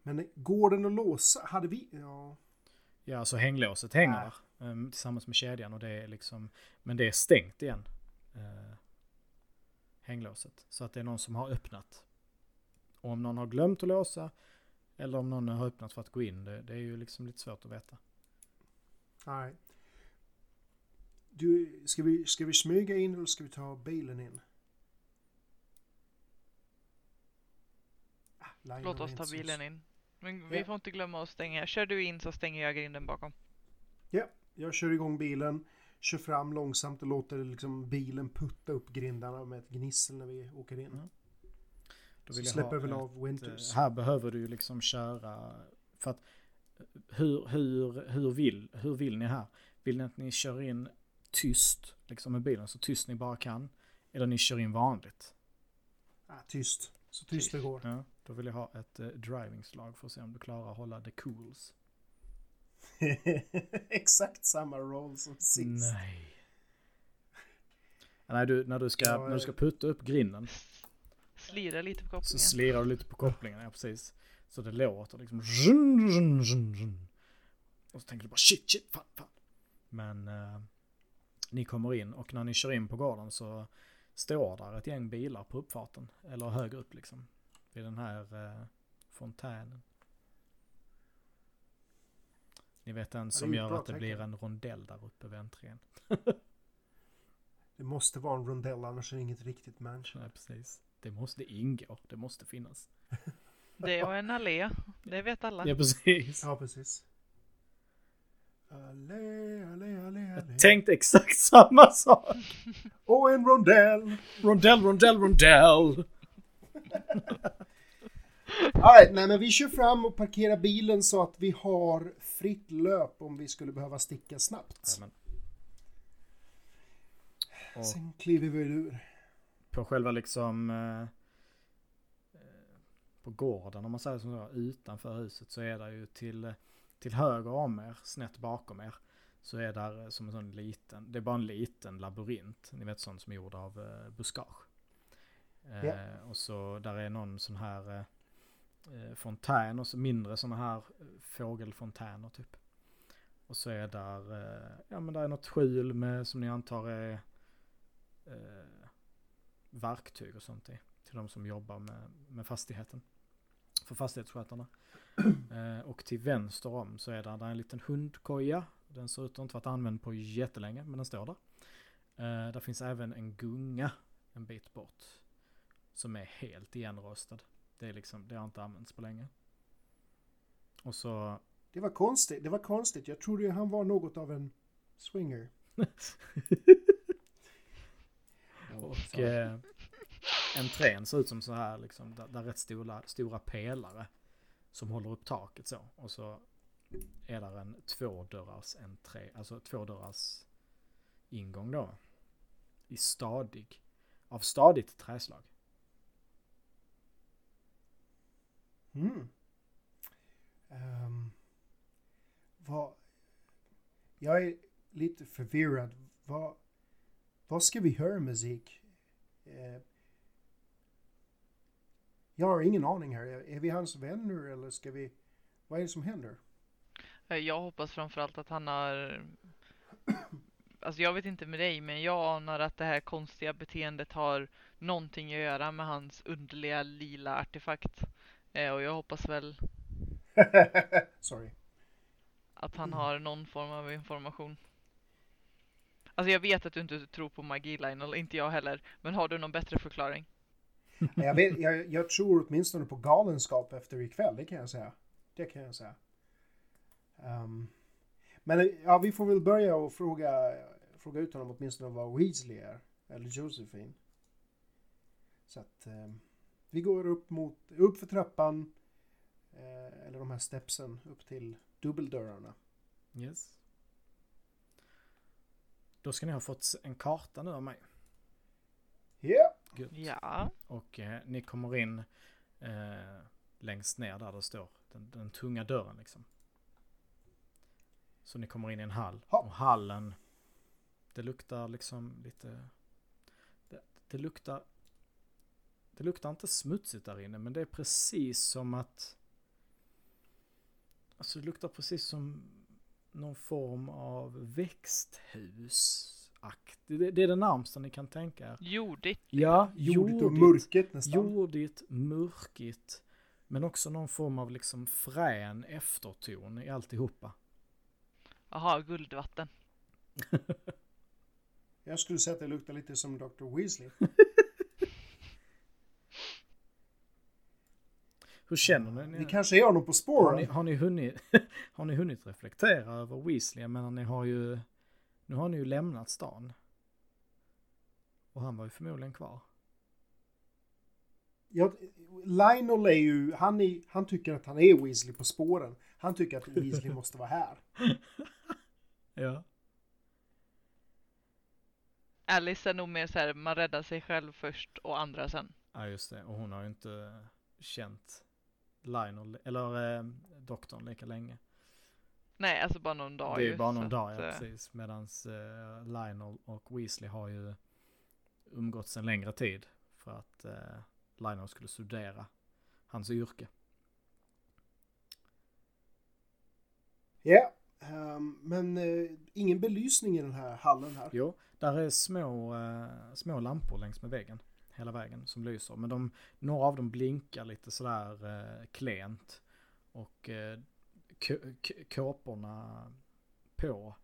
Men går den att låsa? Hade vi... Ja. Ja, så hänglåset hänger där ehm, tillsammans med kedjan och det är liksom, men det är stängt igen. Uh, hänglåset. Så att det är någon som har öppnat. Och om någon har glömt att låsa eller om någon har öppnat för att gå in, det, det är ju liksom lite svårt att veta. Nej. Du, ska, vi, ska vi smyga in eller ska vi ta bilen in? Ah, Låt oss ta bilen in. Men vi Ja. får inte glömma att stänga. Kör du in så stänger jag grinden bakom. Ja, jag kör igång bilen, kör fram långsamt och låter liksom bilen putta upp grindarna med ett gnissel när vi åker in. Mm. Då Så vill jag släpper väl av Winters. eh, Här behöver du ju liksom köra, för att eh, hur, hur, hur, vill, hur vill ni här? Vill ni att ni kör in tyst, liksom med bilen, så tyst ni bara kan? Eller ni kör in vanligt? Ah, tyst. Så tyst det går. Ja, då vill jag ha ett eh, drivingslag för att se om du klarar att hålla the cools. Exakt samma roll som sist. Nej. Nej, du, när, du ska, Ja, när du ska putta upp grinden Slira lite på så kopplingen. slirar du lite på kopplingen, ja precis. Så det låter liksom. Och så tänker du bara shit, shit, fan, fan. Men eh, ni kommer in och när ni kör in på gården så står där ett gäng bilar på uppfarten. Eller högre upp liksom. Vid den här eh, fontänen. Ni vet den som ju gör bra att det tecken. blir en rondell där uppe vid entrén. Det måste vara en rondell annars är det inget riktigt mansion. Nej, precis. Det måste ingå. Det måste finnas. Det och en allé. Det vet alla. Ja, precis. Ja, precis. Allé, allé, allé, allé. Jag tänkte exakt samma sak. Och en rondell! Rondell, rondell, rondell. Alright, nej men vi kör fram och parkerar bilen så att vi har fritt löp om vi skulle behöva sticka snabbt. Jajamän. Och Sen kliver vi ur. på själva liksom eh, eh, på gården om man säger som så, utanför huset så är det ju till, till höger om er, snett bakom er, så är där eh, som en sån liten, det är bara en liten labyrint, ni vet sån som är gjord av eh, buskage. Ja. Och så där är någon sån här eh, eh, fontän och så mindre såna här eh, fågelfontäner typ. Och så är där, eh, ja men där är något skjul med som ni antar är eh, verktyg och sånt i. Till de som jobbar med, med fastigheten. För fastighetsskötarna. eh, och till vänster om så är där, där är en liten hundkoja. Den ser ut att inte varit använd på jättelänge men den står där. Eh, där finns även en gunga en bit bort. Som är helt igenrostad. Det, är liksom, det har inte använts på länge. Och så Det var konstigt, det var konstigt. Jag trodde ju han var något av en swinger. Och eh, entrén ser ut som så här liksom, där, där är rätt stora, stora pelare som håller upp taket så. Och så är där en tvådörrars entré, alltså tvådörrars ingång då. I stadig, av stadigt träslag. Mm. Um, vad... Jag är lite förvirrad. Vad, vad ska vi höra musik? Uh, Jag har ingen aning här. Är vi hans vänner eller ska vi... Vad är det som händer? Eh, jag hoppas framförallt att han har... Alltså jag vet inte med dig, men jag anar att det här konstiga beteendet har någonting att göra med hans underliga lila artefakt. Eh, Och jag hoppas väl Sorry. att han har någon form av information. Alltså jag vet att du inte tror på magi Lionel, inte jag heller. Men har du någon bättre förklaring? Jag, vet, jag, jag tror åtminstone på galenskap efter ikväll, det kan jag säga. Det kan jag säga. Ehm, men ja, vi får väl börja och fråga, fråga ut honom åtminstone vad Weasley är. Eller Josephine. Så att ehm, vi går upp mot, upp för trappan. Eh, eller de här stepsen upp till dubbeldörrarna. Yes. Då ska ni ha fått en karta nu av mig. Ja! Gött. Ja, Och eh, ni kommer in eh, längst ner där det står den, den tunga dörren liksom. Så ni kommer in i en hall. Ja. Och hallen, det luktar liksom lite... Det, det luktar... Det luktar inte smutsigt där inne men det är precis som att... Alltså det luktar precis som någon form av växthus. Det, det är det närmsta ni kan tänka er. jordigt. Ja, Jordigt och jordigt. mörket nästan. Jordigt, mörkigt. Men också någon form av liksom frän efterton i alltihopa. Jaha, guldvatten. Jag skulle säga att det luktar lite som Dr. Weasley. Hur känner ni? Vi kanske är honom på har, ni spåren. har, ni hunnit, har ni hunnit reflektera över Weasley? Jag menar, ni har ju... Nu har ni ju lämnat stan. Och han var ju förmodligen kvar. Ja, Lionel är ju, han, är, han tycker att han är Weasley på spåren. Han tycker att Weasley måste vara här. Ja. Alice är nog mer så här, man räddar sig själv först och andra sen. Ja, just det. Och hon har ju inte känt Lionel, eller eh, doktorn lika länge. Nej, alltså bara någon dag det är ju, bara någon dag, att, ja, eh, precis. Medans eh, Lionel och Weasley har ju umgåtts en längre tid. För att eh, Lionel skulle studera hans yrke. Ja, ehm, men eh, ingen belysning i den här hallen här. Jo, där är små, eh, små lampor längs med väggen. Hela vägen som lyser. Men de, några av dem blinkar lite sådär eh, klent. Och eh, kåporna på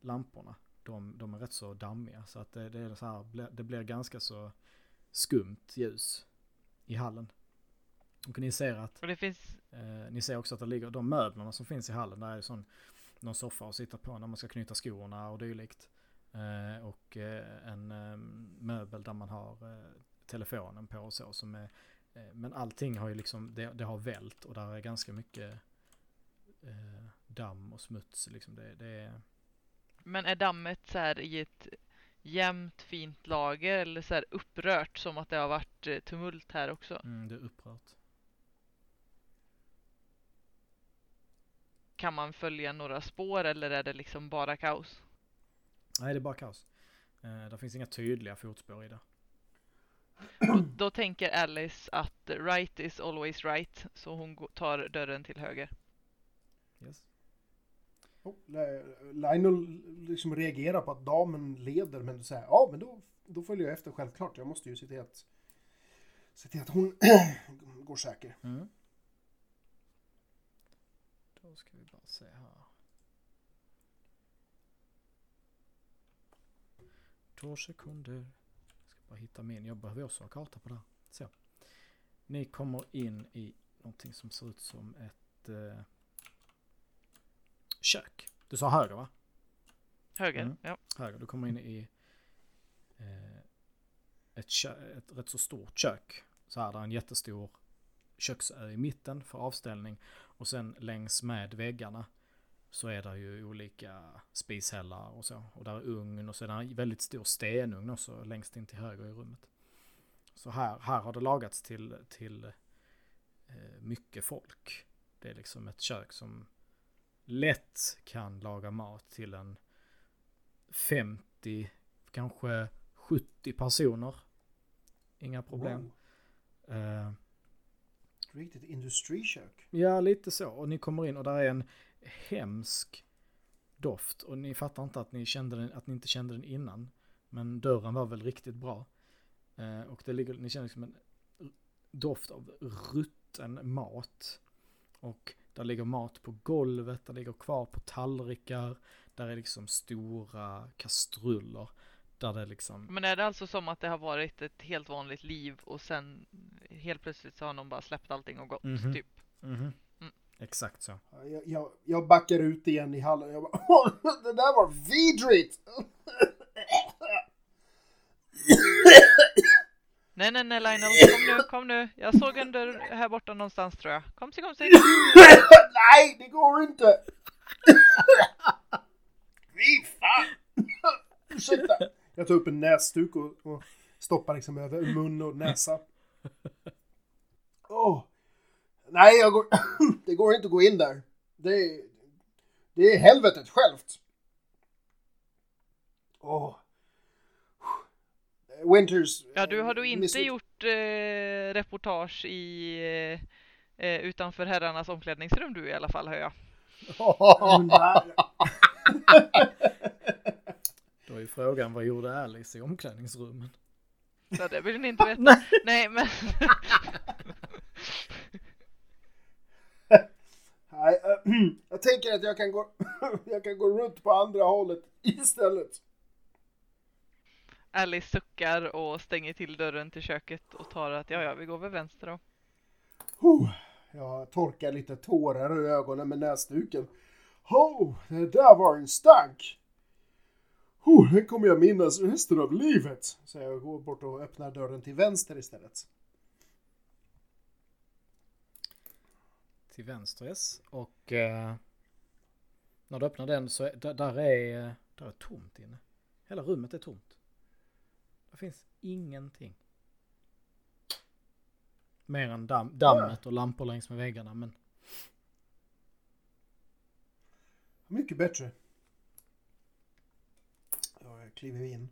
lamporna, de, de är rätt så dammiga. Så att det, det är så här, det blir ganska så skumt ljus i hallen. Och ni ser att, Och det finns, eh, ni ser också att det ligger, de möblerna som finns i hallen, där är sån, någon soffa att sitta på när man ska knyta skorna och dylikt. Eh, och eh, en eh, möbel där man har telefonen på och så som är, men allting har ju liksom, det, det har vält och där är ganska mycket eh, damm och smuts liksom. Det, det är, men är dammet så här i ett jämnt fint lager eller så här upprört som att det har varit tumult här också? mm, det är upprört. Kan man följa några spår eller är det liksom bara kaos? Nej, det är bara kaos. Eh, det finns inga tydliga fotspår i det. Då, då tänker Alice att right is always right, så hon tar dörren till höger. Yes. Oh, Lionel liksom reagerar på att damen leder men säger ja men då, då följer jag efter självklart. Jag måste ju se till att, se till att hon går säker. Mm. Då ska vi bara se här. Två sekunder. Ska bara hitta min. Jag behöver också ha karta på det här. Så. Ni kommer in i någonting som ser ut som ett eh, kök. Du sa höger va? Höger, Mm. ja. Höger. Du kommer in i eh, ett, kö- ett rätt så stort kök. Så här, där är en jättestor köksö i mitten för avställning. Och sen längs med väggarna så är det ju olika spishällar och så. Och där är ugn och så är det en väldigt stor stenugn också längst in till höger i rummet. Så här, här har det lagats till, till eh, mycket folk. Det är liksom ett kök som lätt kan laga mat till en 50, kanske 70 personer. Inga problem. Wow. Eh, riktigt industrikök. Ja, lite så. Och ni kommer in och där är en hemsk doft. Och ni fattar inte att ni, kände den, att ni inte kände den innan. Men dörren var väl riktigt bra. Eh, och det ligger, ni känner liksom en doft av rutten mat. Och där ligger mat på golvet, där ligger kvar på tallrikar. Där är liksom stora kastruller. Där det liksom... Men är det alltså som att det har varit ett helt vanligt liv och sen helt plötsligt så har någon bara släppt allting och gått Mhm. typ? Mhm. Mm. Exakt så. Ja, Jag, jag, jag backar ut igen i hallen. Jag bara, Åh, det där var vidrigt! Nej, nej, nej Lionel, kom nu, kom nu. Jag såg en dörr här borta någonstans tror jag. Kom sig, kom sig. Nej, det går inte! Fy fan! Ursäkta! Jag tar upp en näsduk och, och stoppar liksom över mun och näsa. Åh! Nej, jag går, det går inte att gå in där. Det, det är helvetet självt. Åh. Winters... Ja, du har du inte misslyck- gjort eh, reportage i eh, eh, utanför herrarnas omklädningsrum du i alla fall hör jag. Då är ju frågan, vad gjorde Alice i omklädningsrummen? Så det vill ni inte veta. Nej, men Nej, äh, jag tänker att jag kan, gå, jag kan gå runt på andra hållet istället. Alice suckar och stänger till dörren till köket och tar att ja, ja, vi går väl vänster då. Huh. Jag torkar lite tårar ur ögonen med näsduken. Oh, det där var en stank! Oh, det kommer jag minnas resten av livet. Så jag går bort och öppnar dörren till vänster istället. Till vänster yes. Och eh, när du öppnar den så är, där, där är där är tomt inne. Hela rummet är tomt. Det finns ingenting. Mer än damm, dammet och lampor längs med väggarna men Mycket bättre. Ja, jag kliver in.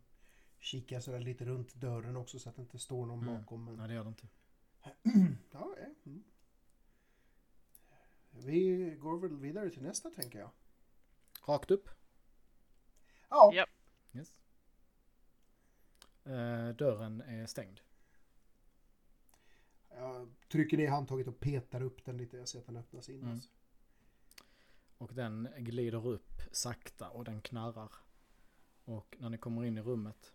Kikar sådär lite runt dörren också så att det inte står någon Mm. bakom. Men... nej det gör det inte. Ja, ja. Mm. Vi går väl vidare till nästa tänker jag. Rakt upp. Ja, Ja. Yes. Eh, dörren är stängd. jag trycker ner handtaget och petar upp den lite. Jag ser att den öppnas in. Mm. Alltså. Och den glider upp sakta och den knarrar. Och när ni kommer in i rummet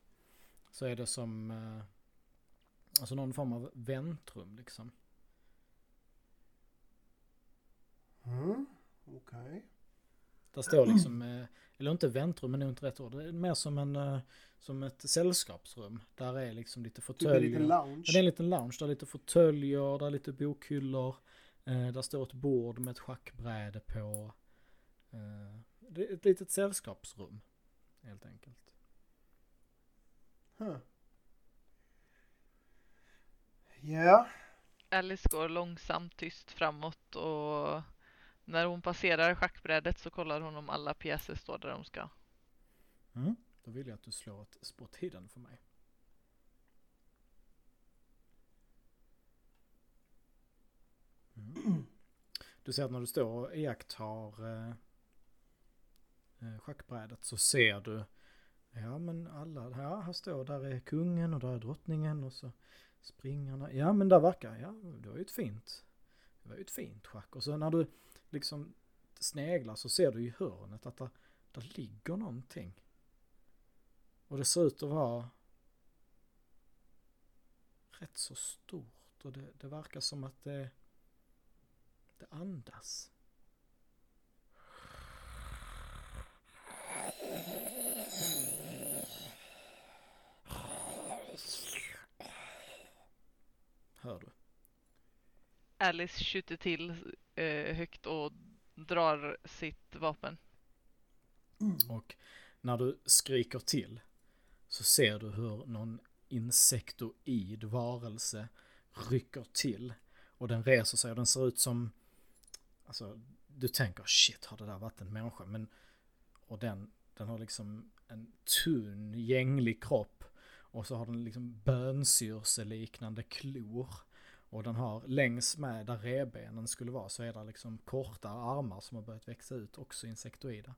så är det som eh, alltså någon form av väntrum liksom. Mm. Okej. Där står liksom, eh, eller inte väntrum men det är inte rätt ord. Det är mer som en, eh, som ett sällskapsrum. Där är liksom lite Typ en fåtöljer. liten lounge. Ja, det är en liten lounge. Där är lite fåtöljer, där är lite bokhyllor. Eh, där står ett bord med ett schackbräde på. Det är ett litet sällskapsrum. Helt enkelt. Huh. Ja. Alice går långsamt tyst framåt och när hon passerar schackbrädet så kollar hon om alla pjäser står där de ska. Mm. Då vill jag att du slår ett spot hidden för mig. Mm. Du ser att när du står och iakttar eh, eh, schackbrädet så ser du Ja men alla, ja här står, där är kungen och där är drottningen och så springarna. Ja men där verkar, ja det var ju ett fint, det var ju ett fint schack. Och så när du liksom sneglar så ser du i hörnet att där, där ligger någonting. Och det ser ut att vara rätt så stort och det, det verkar som att det, det andas. Hör du? Alice skjuter till eh, högt och drar sitt vapen. Och när du skriker till så ser du hur någon insektoid varelse rycker till. Och den reser sig och den ser ut som... Alltså, du tänker shit, har det där varit en människa? Men... Och den, den har liksom en tunn, gänglig kropp. Och så har den liksom bönsyrseliknande klor. Och den har längs med där revbenen skulle vara så är det liksom korta armar som har börjat växa ut också insektoida.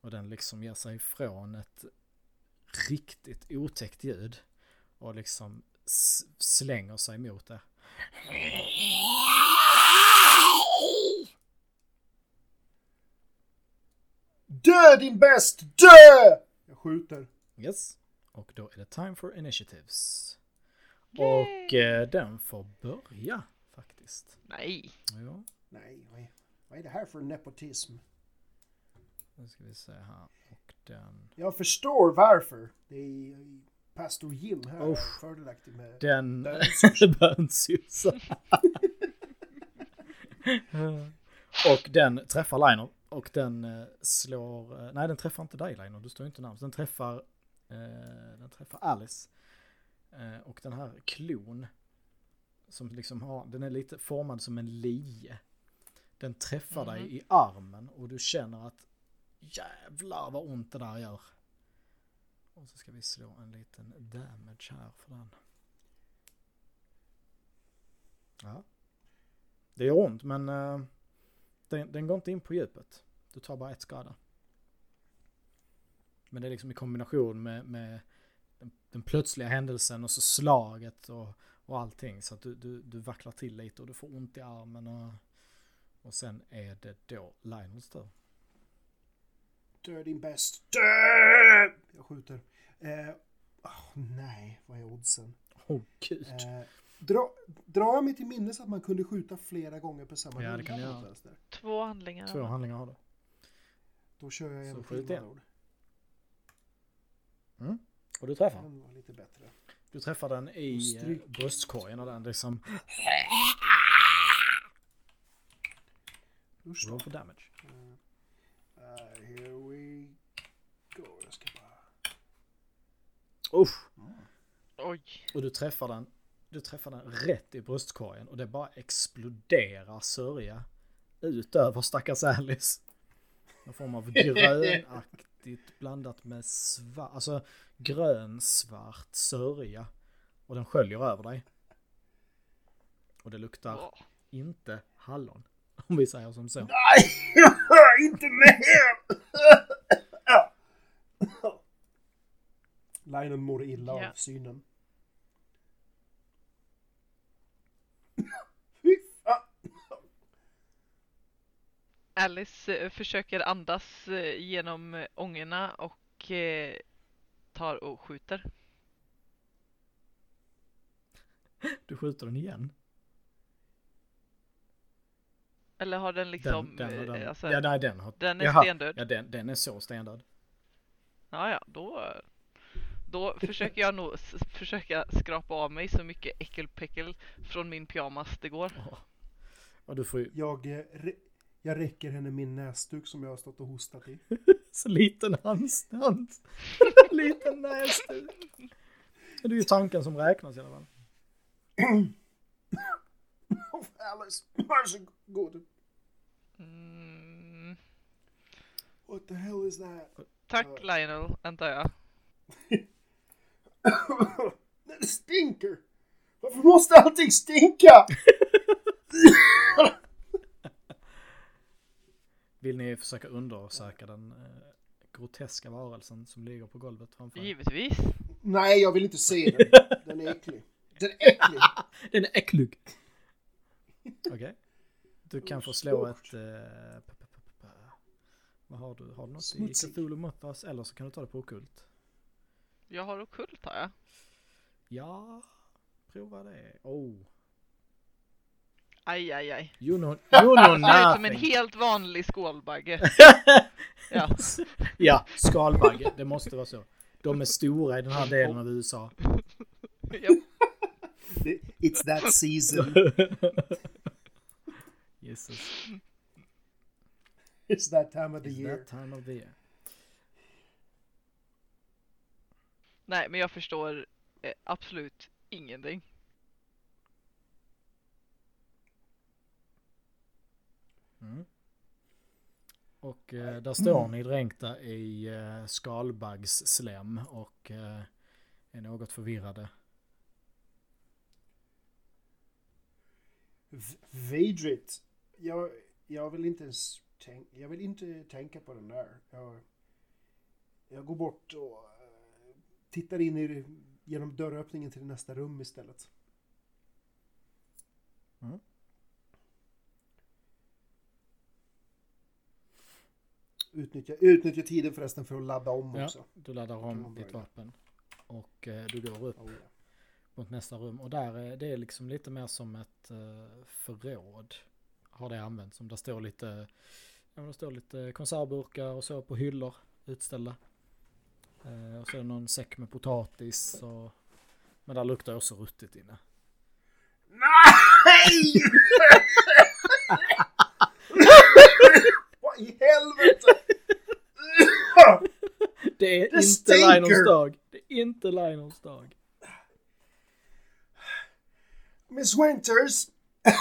Och den liksom ger sig ifrån ett riktigt otäckt ljud och liksom slänger sig mot det. Dö din bäst! Dö! Jag skjuter. Yes. Och då är det time for initiatives. Och eh, den får börja faktiskt. Nej. Ja. Nej, vad är, vad är det här för nepotism? Nu ska vi se här. Och den... Jag förstår varför. Det är pastor Jim här Oh. fördelaktig med... Den bönsyssla. och den träffar Liner. Och den eh, slår... eh, Nej, den träffar inte dig Liner. Du står inte närmast. Den träffar... Eh, den träffar Alice. Eh, och den här klon. Som liksom har... Den är lite formad som en lie. Den träffar dig Mhm. i armen. Och du känner att... Jävlar vad ont det där gör. Och så ska vi slå en liten damage här för den. Ja. Det gör ont men eh, den, den går inte in på djupet. Du tar bara ett skada. Men det är liksom i kombination med, med den, den plötsliga händelsen och så slaget och, och allting. Så att du, du, du vacklar till lite och du får ont i armen och, och sen är det då Lionels tur. Dö din bäst. Dö! Jag skjuter. Eh, åh, nej, vad är oddsen? Åh oh, gud. Eh, dra, drar jag mig till minnes att man kunde skjuta flera gånger på samma Ja, det kan mot göra. Två handlingar. Två handlingar har du. Då kör jag Så en skjut till igen. med ord. Och du träffar. Den var lite bättre. Du träffar den i Stryk. eh, bröstkorgen och den liksom Usch roll for damage. Uh, here we go. Jag ska bara... Usch. Oj. Och du träffar den. Du träffar den rätt i bröstkorgen och det bara exploderar sörja ut över stackars Alice. Någon form av grönaktigt blandat med svart, alltså grön-svart sörja. Och den sköljer över dig. Och det luktar Åh. inte hallon. Om vi säger som så. Nej! inte mer! Linen mår illa Ja. av synen. Fy fan! Alice eh, försöker andas eh, genom eh, ångorna och tar och skjuter. Du skjuter den igen. Eller har den liksom... Den, den, den. alltså, ja, nej, den har... den är Jaha. stendöd. Ja, den, den är så stendöd. Ja, ja, då... Då försöker jag nog försöka skrapa av mig så mycket äckelpäckel från min pyjamas det går. Och du får ju Jag, re- jag räcker henne min näsduk som jag har stått och hostat i. så liten hans. liten näsduk. Det är ju tanken som räknas i alla fall. Alice, varsågod. Mm, What the hell is that? tack Lionel, antar jag. Det stinker! Varför måste allting stinka? Vill ni försöka undersöka den eh, groteska varelsen som ligger på golvet framför er? Givetvis. Nej, jag vill inte se den. Den är äcklig. Den är äcklig. Den är äcklig. Okej. Du kan få slå ett... Eh, p- p- p- p- vad har du? Har du något i Smutsig. Cthulhu Mythos? Eller så kan du ta det på Ockult. Jag har okult har jag. Ja, prova det. Oh. Aj, aj, aj. You know Det ut som en helt vanlig skålbagge. Ja. Ja, skalbagge. Det måste vara så. De är stora i den här delen av USA. It's that season. Jesus. It's that time of the It's year. that time of the year. Nej, men jag förstår eh, absolut ingenting. Mm. Och eh, där står ni dränkta i eh, skalbaggsslem och eh, är något förvirrade. V- Vidrigt. Jag, jag vill inte ens tänk, jag vill inte tänka på den där. Jag, jag går bort och eh, tittar in i, genom dörröppningen till nästa rum istället. Mm. Utnyttja, utnyttja tiden förresten för att ladda om Ja, också. du laddar om ditt vapen. Och eh, du går upp Oh, ja. mot nästa rum. Och där är det är liksom lite mer som ett eh, förråd. Har det använts. Som där står lite, ja, det står lite konservburkar och så på hyllor utställda. Eh, och så är det någon säck med potatis. Och, men där luktar också ruttet inne. Nej! Vad i helvete? Det är Det inte stinker! Linons dag. Det är inte Linons dag. Miss Winters!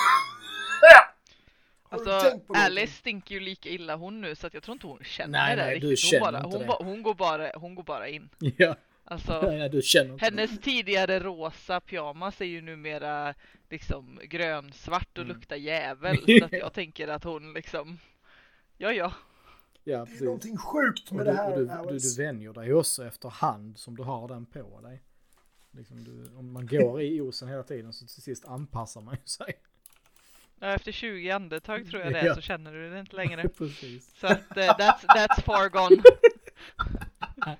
Du Alltså? Alice stinker ju lika illa hon nu så att jag tror inte hon känner Nej, det nej, du riktigt. känner hon, bara, inte hon, det. hon, går bara, hon går bara in. Ja, Alltså, nej, du känner inte hennes tidigare rosa pyjamas är ju numera liksom grönsvart och Mm. luktar jävel. Så att jag tänker att hon liksom, ja ja. Det. Ja, Det är precis. någonting sjukt Och med du, det här och du, du, du vänjer dig också efterhand som du har den på dig. Liksom du, om man går i osen hela tiden så till sist anpassar man ju sig. Ja, Efter 20 andetag tror jag det är Ja. så känner du det inte längre. Precis. Så att eh, that's, that's far gone.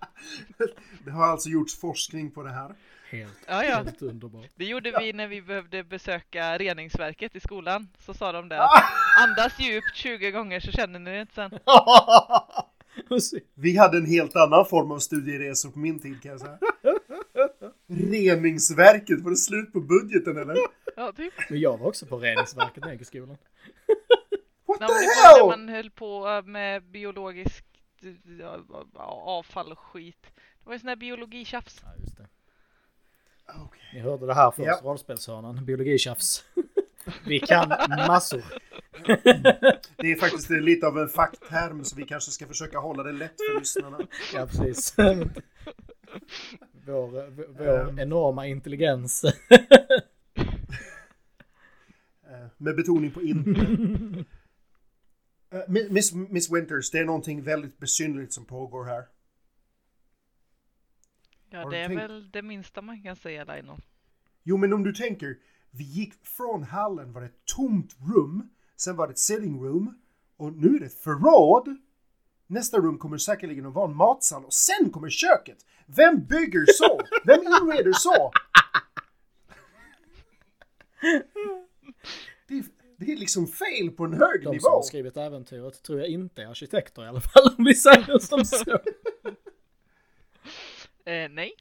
Det har alltså gjorts forskning på det här. Helt, Ja, ja. helt underbart. Det gjorde vi när vi behövde besöka reningsverket i skolan. Så sa de det Ah! att andas djupt 20 gånger så känner ni det inte sen. Vi hade en helt annan form av studieresor på min tid kan jag säga. Reningsverket, var det slut på budgeten eller? Ja, typ. Men jag var också på reningsverket när jag gick i skolan. What Nej, the det var när hell? man höll på eh, med biologiskt ja, avfall och skit. Det var ju sån här biologitjafs. Ja, just det. Okej. Ni hörde det här först, Ja. rollspelshörnan, biologitjafs. Vi kan massor. Det är faktiskt lite av en fackterm så vi kanske ska försöka hålla det lätt för lyssnarna. Ja, precis. Vår, vår Ehm. enorma intelligens. Eh, Med betoning på inte. Eh, Miss, Miss Winters, det är någonting väldigt besynnerligt som pågår här. Ja, det är tänkt- väl det minsta man kan säga Laino. Jo, men om du tänker, vi gick från hallen var det ett tomt rum, sen var det ett sitting room och nu är det ett förråd. Nästa rum kommer säkerligen att vara en matsal och sen kommer köket. Vem bygger så? Vem inreder så? Det är, det är liksom fel på en hög De som nivå. har skrivit äventyret tror jag inte är arkitekter i alla fall, om vi säger som så. Eh, nej.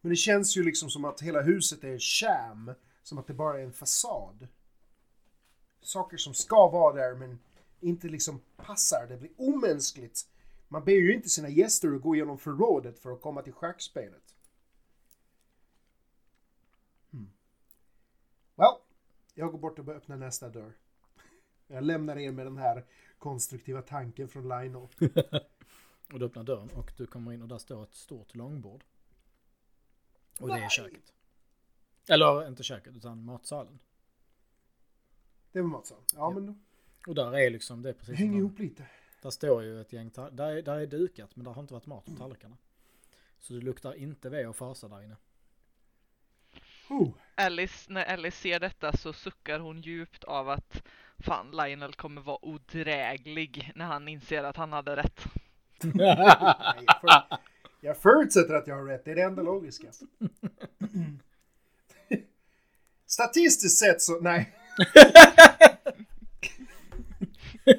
Men det känns ju liksom som att hela huset är sham. Som att det bara är en fasad. Saker som ska vara där men inte liksom passar. Det blir omänskligt. Man ber ju inte sina gäster att gå igenom förrådet för att komma till schackspelet. Hmm. Well, jag går bort och öppnar nästa dörr. Jag lämnar er med den här konstruktiva tanken från Lionel. Och du öppnar dörren och du kommer in och där står ett stort långbord. Och det är köket. Eller inte köket utan matsalen. Det var matsalen. Ja, men då- Och där är liksom, det är precis som ihop lite. Där står ju ett gäng, där är, där är dukat men där har inte varit mat på tallrikarna. Så det luktar inte ve och fasa där inne. Oh. Alice, när Alice ser detta så suckar hon djupt av att fan Lionel kommer vara odräglig när han inser att han hade rätt. Nej, jag, för, jag förutsätter att jag har rätt. Det är det enda logiska. Statistiskt sett så, nej.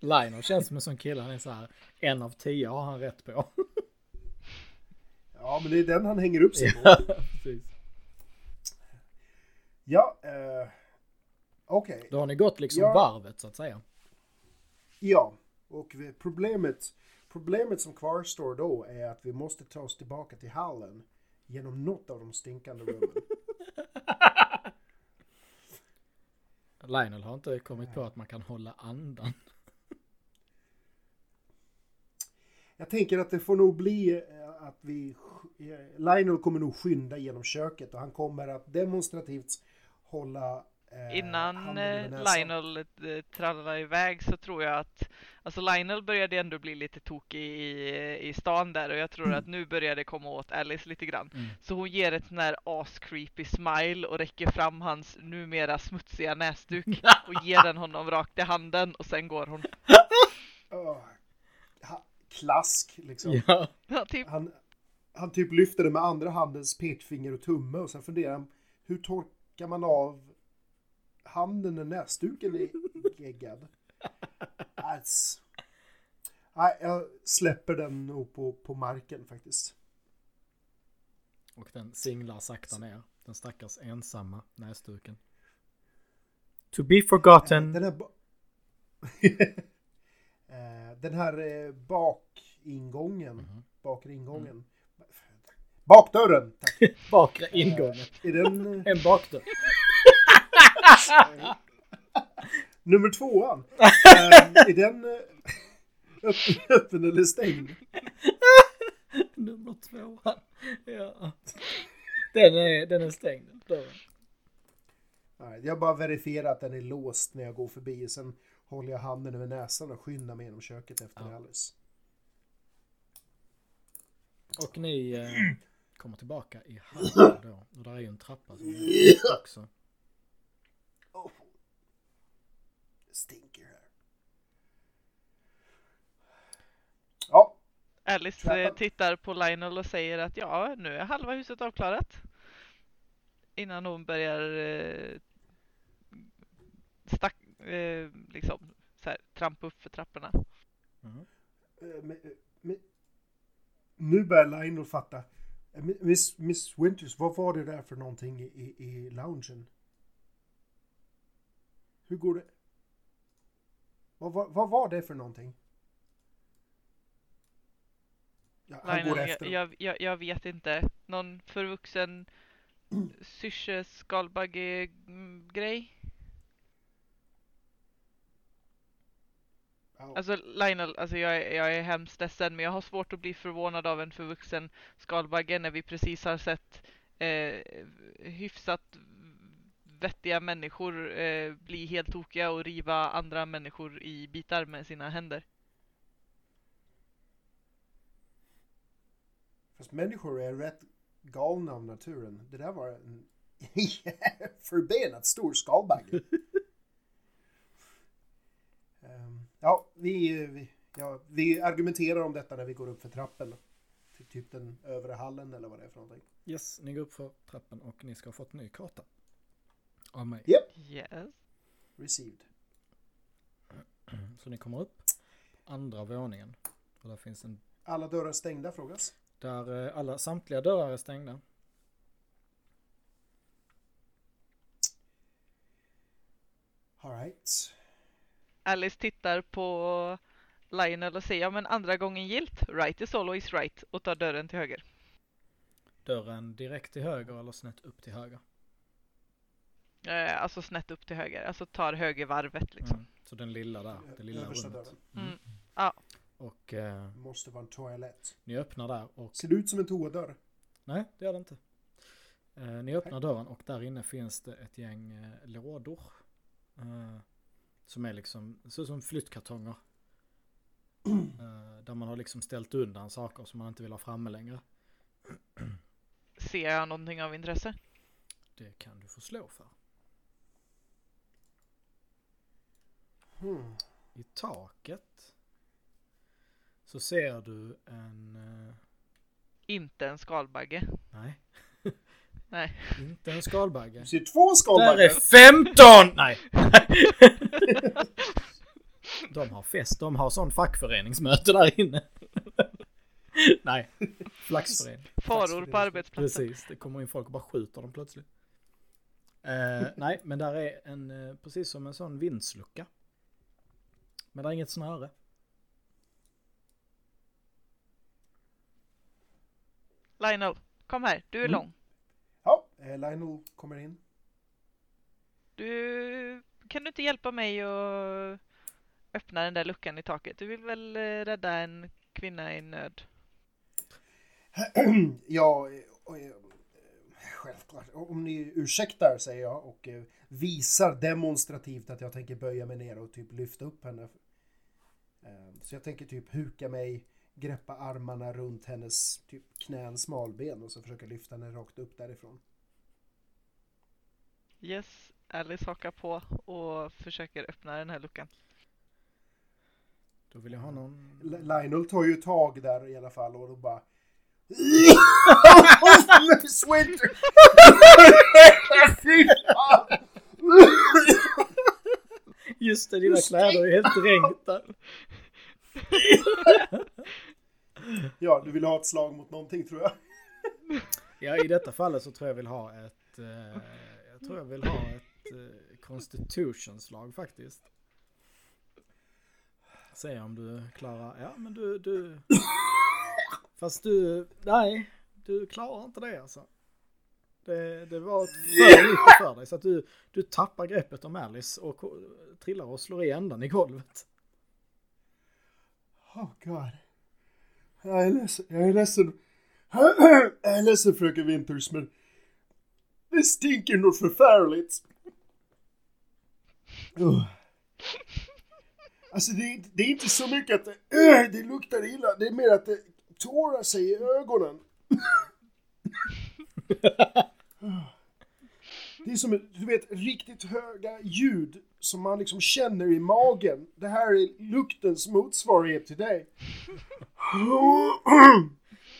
Lionel känns som en sån kille, han är så här, en av tio har han rätt på. Ja, men det är den han hänger upp sig på. ja, precis. Ja, eh, okej. Då har ni gått liksom Ja. varvet så att säga. Ja, och vi- problemet, problemet som kvarstår då är att vi måste ta oss tillbaka till hallen genom något av de stinkande rummen. Lionel har inte kommit på att man kan hålla andan. Jag tänker att det får nog bli eh, att vi... eh, Lionel kommer nog skynda genom köket och han kommer att demonstrativt hålla Innan handen över eh. Lionel eh, trallar iväg så tror jag att Alltså Lionel började ändå bli lite tokig i, i stan där och jag tror att nu börjar det komma åt Alice lite grann. Mm. Så hon ger ett sån här as-creepy smile och räcker fram hans numera smutsiga näsduk och ger den honom rakt i handen och sen går hon. Ha- klask liksom. Ja. Ja, typ. Han, han typ lyfter det med andra handens pekfinger och tumme och sen funderar han hur torkar man av handen när näsduken är geggad? Alltså. Nej, jag släpper den nog på, på marken faktiskt. Och den singlar sakta ner. Den stackars ensamma näsduken. To be forgotten. Den här, ba- Eh, den här eh, bakingången, Mhm. bakre ingången, bakdörren, tack. Bakre ingången. Är den eh, En bakdörr. nummer tvåan? Eh, är den eh, öppen, eller stängd? Nummer två. Ja. Den är, den är stängd. Nej, jag bara verifierar att den är låst när jag går förbi. Sen håller jag handen över näsan och skyndar mig genom köket efter Ja. Alice. Och ni eh, kommer tillbaka i hallen då. Och där är ju en trappa som också. Oh. Det stinker här. Ja, Alice eh, Trappan. tittar på Lionel och säger att ja, nu är halva huset avklarat. Innan hon börjar eh, stack, eh, liksom så här, trampa upp för trapporna. Mhm. eh, men, eh, men, nu börjar Lionel fatta. Eh, Miss, Miss Winters, vad var det där för någonting i, i loungen? Hur går det? Vad, vad, vad var det för någonting? Ja, han går Lionel, efter. jag, jag, jag, vet inte. Någon förvuxen syrse skalbagge mm, grej. Alltså Lionel, alltså jag, är- jag är hemskt ledsen men jag har svårt att bli förvånad av en förvuxen skalbagge när vi precis har sett eh, hyfsat vettiga människor eh, bli helt tokiga och riva andra människor i bitar med sina händer. Fast människor är rätt galna av naturen. Det där var en förbenat stor skalbagge. Ehm, ja, vi, vi, ja, vi argumenterar om detta när vi går upp för trappen. Till typ den övre hallen eller vad det är för någonting. Yes, ni går upp för trappen och ni ska ha fått ny karta. Av mig. Yep, Yes. received. Så ni kommer upp på andra våningen. Och där finns en Alla dörrar stängda frågas. Där eh, alla, samtliga dörrar är stängda. Alright. Alice tittar på Lionel och säger ja men andra gången gilt. Right is always right. Och tar dörren till höger. Dörren direkt till höger eller snett upp till höger. Eh, alltså snett upp till höger. Alltså tar högervarvet liksom. Mm. Så den lilla där, det lilla rummet. Mm. Ja. Och eh, Måste vara en toalett. ni öppnar där och... Ser det ut som en toadörr? Nej, det gör det inte. Eh, ni öppnar dörren och där inne finns det ett gäng eh, lådor. Eh, som är liksom, ser ut som flyttkartonger. Eh, där man har liksom ställt undan saker som man inte vill ha framme längre. Ser jag någonting av intresse? Det kan du få slå för. Hmm. I taket så ser du en... eh, Inte en skalbagge. nej, Nej. inte en skalbagge. Du ser två Där skalbaggar. är 15! Nej. De har fest, de har sån fackföreningsmöte där inne. Nej, flaxförening. Faror på arbetsplatsen. Precis, det kommer in folk och bara skjuter dem plötsligt. Eh, nej, men där är en, eh, precis som en sån vindslucka. Men där är inget snöre. Lionel, kom här. Du är Mm. lång. Ja, eh, Lionel kommer in. Du, kan du inte hjälpa mig att öppna den där luckan i taket? Du vill väl eh, rädda en kvinna i nöd? ja, eh, självklart. Om ni ursäktar säger jag och eh, visar demonstrativt att jag tänker böja mig ner och typ lyfta upp henne. Eh, Så jag tänker typ huka mig, greppa armarna runt hennes typ knän, smalben och så försöka lyfta henne rakt upp därifrån. Yes, Alice hakar på och försöker öppna den här luckan. Då vill jag ha någon... L- Lionel tar ju tag där i alla fall och då bara... Swinter! Fy fan! Just det, dina kläder är helt dränkta. Ja, du vill ha ett slag mot någonting tror jag. Ja, i detta fallet så tror jag vill ha ett... Eh, jag tror jag vill ha ett eh, constitutionslag faktiskt. Se om du klarar... Ja, men du... du... Fast du... Nej, du klarar inte det alltså. Det, det var för mycket för dig så att du, du tappar greppet om Alice och trillar och slår i ändan i golvet. Oh god. Jag är ledsen, jag är ledsen. Jag är ledsen fröken Winters men det stinker något förfärligt. Ugh. Alltså det är, inte- det är inte så mycket att det, det luktar illa, det är mer att det tårar sig i ögonen. Det är som du vet, riktigt höga ljud som man liksom känner i magen. Det här är luktens motsvarighet till dig.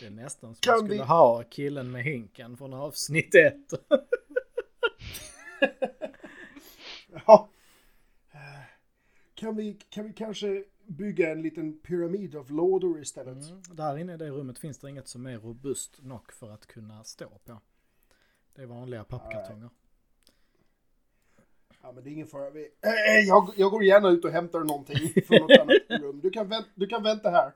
Det är nästan som jag skulle vi- ha killen med hinken från avsnitt ett. Ja. Kan vi, kan vi kanske bygga en liten pyramid av lådor istället? Mm. Där inne i det rummet finns det inget som är robust nog för att kunna stå på. Det är vanliga pappkartonger. Ja, men det är ingen fara. Vi, jag, jag går gärna ut och hämtar någonting från något annat rum. Du kan, vänt, du kan vänta här.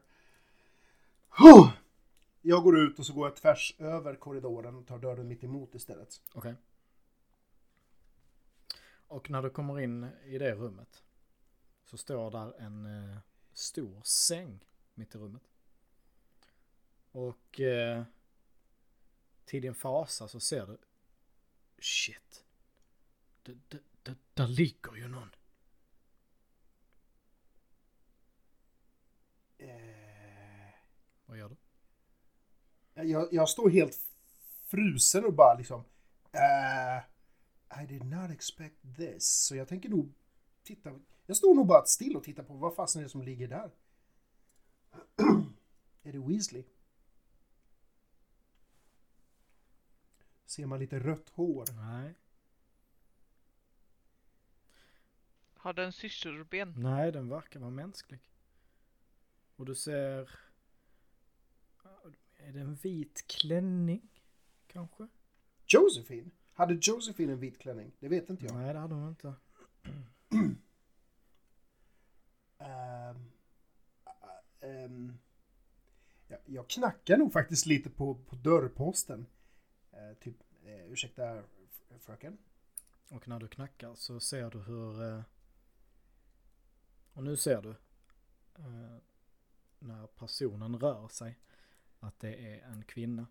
Jag går ut och så går jag tvärs över korridoren och tar dörren mitt emot istället. Okej. Och när du kommer in i det rummet så står där en eh, stor säng mitt i rummet. Och eh, till din fasa så ser du shit. Där ligger ju någon. Eh, Vad gör du? jag, jag står helt frusen och bara liksom... eh, I did not expect this. Så jag tänker nog titta... Jag står nog bara still och tittar på vad fasen är det som ligger där. är det Weasley? Ser man lite rött hår? Nej. Har den systerben? Nej, den verkar vara mänsklig. Och du ser... Är det en vit klänning? Kanske? Josephine? Hade Josephine en vit klänning? Det vet inte jag. Nej, det hade hon inte. Ehm, ehm, ja, jag knackar nog faktiskt lite på, på dörrposten. Eh, typ, eh, ursäkta fröken? Och när du knackar så ser du hur... eh, Och nu ser du eh, när personen rör sig att det är en kvinna.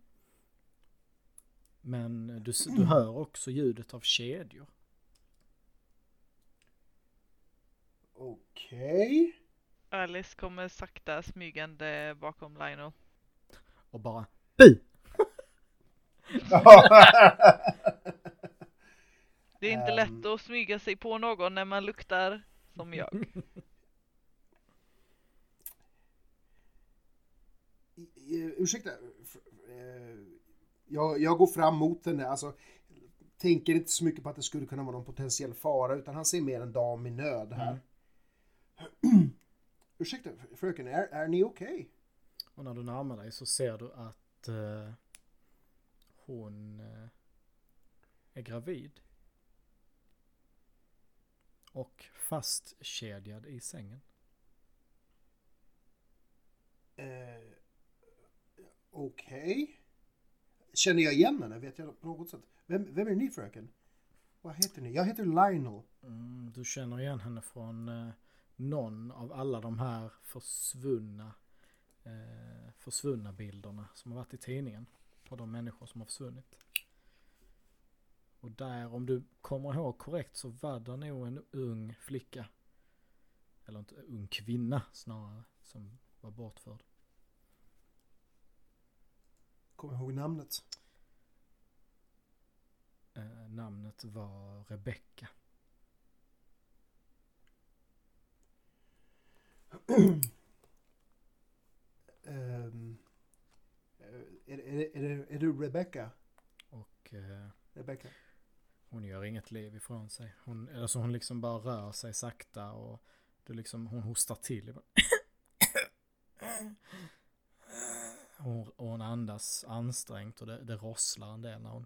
Men du, du hör också ljudet av kedjor. Okej. Alice kommer sakta smygande bakom Lionel. Och bara BU! Det är inte lätt att smyga sig på någon när man luktar som jag. Ursäkta. eh, Jag, jag går fram mot henne. Alltså, tänker inte så mycket på att det skulle kunna vara någon potentiell fara utan han ser mer en dam i nöd här. Ursäkta fröken, är, är ni okej? Och när du närmar dig så ser du att eh, hon eh, är gravid. Och fastkedjad i sängen. Eh, Okej. Känner jag igen henne? Vet jag på något sätt? Vem, vem är ni fröken? Vad heter ni? Jag heter Lionel. Mm, du känner igen henne från eh, någon av alla de här försvunna eh, försvunna bilderna som har varit i tidningen på de människor som har försvunnit. Och där, om du kommer ihåg korrekt, så var det nog en ung flicka. Eller inte ung kvinna snarare, som var bortförd. Kommer ihåg namnet. Eh, namnet var Rebecka. Ehm, är, är, är, är, du Rebecca? Och eh, Rebecca? hon gör inget liv ifrån sig. Hon, alltså hon liksom bara rör sig sakta och du liksom, hon hostar till. Och hon andas ansträngt och det, det rosslar en del när hon...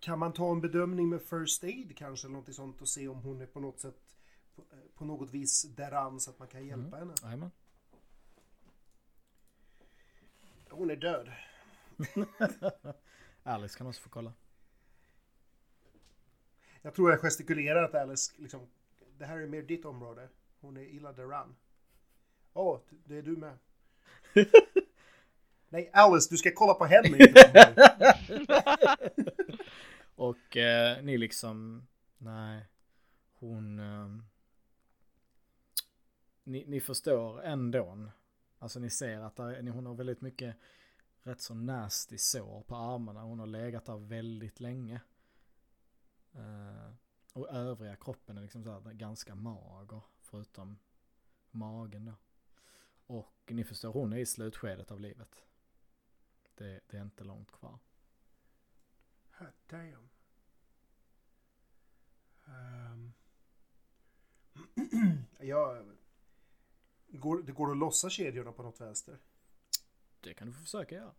Kan man ta en bedömning med First Aid kanske? Eller något sånt och se om hon är på något sätt på, på något vis däran så att man kan hjälpa henne. Jajamän. Hon är död. Alice kan också få kolla. Jag tror jag gestikulerar att Alice liksom, det här är mer ditt område. Hon är illa däran. Åh, oh, det är du med. Nej, Alice, du ska kolla på henne. Och eh, ni liksom, nej, hon... Eh, ni, ni förstår ändå. Alltså ni ser att där, hon har väldigt mycket rätt så nasty sår på armarna. Hon har legat där väldigt länge. Uh, och övriga kroppen är liksom så här ganska mager. Förutom magen då. Och ni förstår, hon är i slutskedet av livet. Det, det är inte långt kvar. Hot damn. Ehm. Um. jag går, det går att lossa kedjorna på något vänster. Det kan du få försöka göra.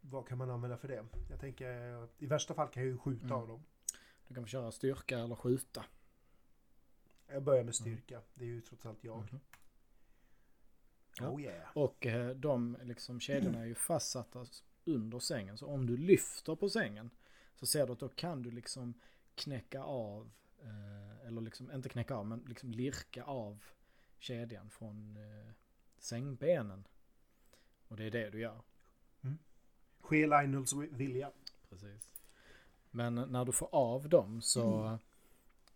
Vad kan man använda för det? Jag tänker, i värsta fall kan jag ju skjuta Mm. av dem. Du kan få köra styrka eller skjuta. Jag börjar med styrka. Det är ju trots allt jag. Mhm. Ja. Oh yeah. Och eh, de liksom kedjorna är ju fastsatta under sängen. Så om du lyfter på sängen så ser du att då kan du liksom knäcka av, eh, eller liksom inte knäcka av, men liksom lirka av kedjan från eh, sängbenen. Och det är det du gör. Ske Lionels vilja. Precis. Men när du får av dem så,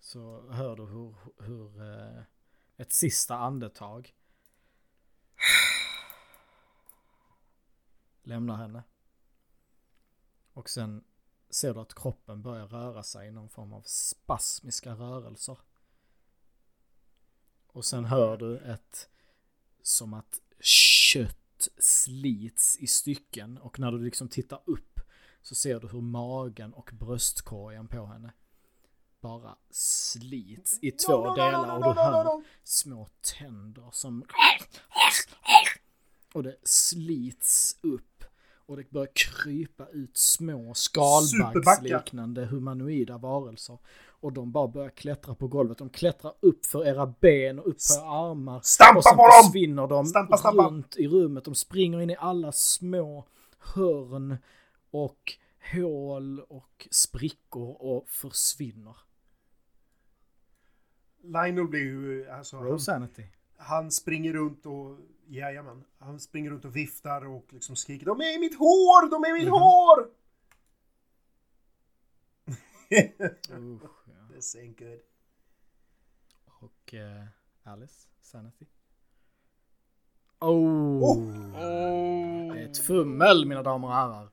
så hör du hur, hur eh, ett sista andetag lämnar henne. Och sen ser du att kroppen börjar röra sig i någon form av spasmiska rörelser. Och sen hör du ett som att kött slits i stycken. Och när du liksom tittar upp så ser du hur magen och bröstkorgen på henne bara slits i två No, no, delar. och du hör små tänder som och det slits upp och det börjar krypa ut små skalbaggsliknande humanoida varelser och de bara börjar klättra på golvet. De klättrar upp för era ben och upp på era armar. Stampa och sen på dem! försvinner de Stampa, stampa! runt i rummet. De springer in i alla små hörn och hål och sprickor och försvinner. Lionel blir ju, alltså, Rosanity. Han springer runt och, jajamän, han springer runt och viftar och liksom skriker De är i mitt hår! De är i mitt Mhm. hår! Usch, ja. This ain't good. Och eh, Alice, Sanity. Oh! Oh. Är ett fummel mina damer och herrar.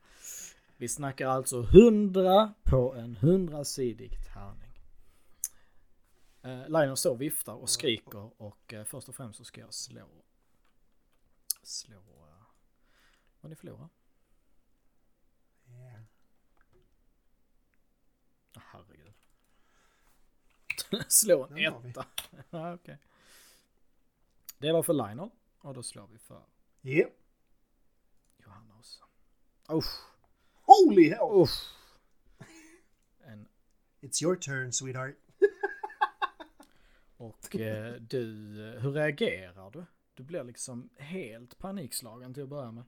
Vi snackar alltså 100 på en 100-sidig tärning. Eh, Lionel står och viftar och skriker och eh, först och främst så ska jag slå. Slå. Uh, vad ni förlorar. Yeah. Ah, herregud. slå en Den etta. ja, okej. Det var för Lionel och då slår vi för Yeah. Johanna också. Usch, Holy hell! usch. En It's your turn sweetheart. Och eh, du, hur reagerar du? Du blir liksom helt panikslagen till att börja med.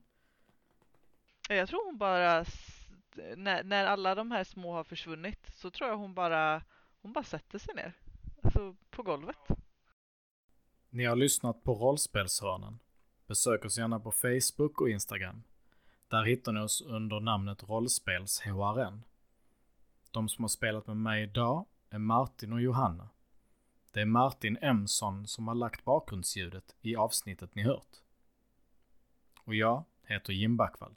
Jag tror hon bara, när, när alla de här små har försvunnit, så tror jag hon bara, hon bara sätter sig ner. Alltså på golvet. Ni har lyssnat på Rollspelshörnan. Besök oss gärna på Facebook och Instagram. Där hittar ni oss under namnet Rollspels HRN. De som har spelat med mig idag är Martin och Johanna. Det är Martin Emson som har lagt bakgrundsljudet i avsnittet ni hört. Och jag heter Jim Backvald.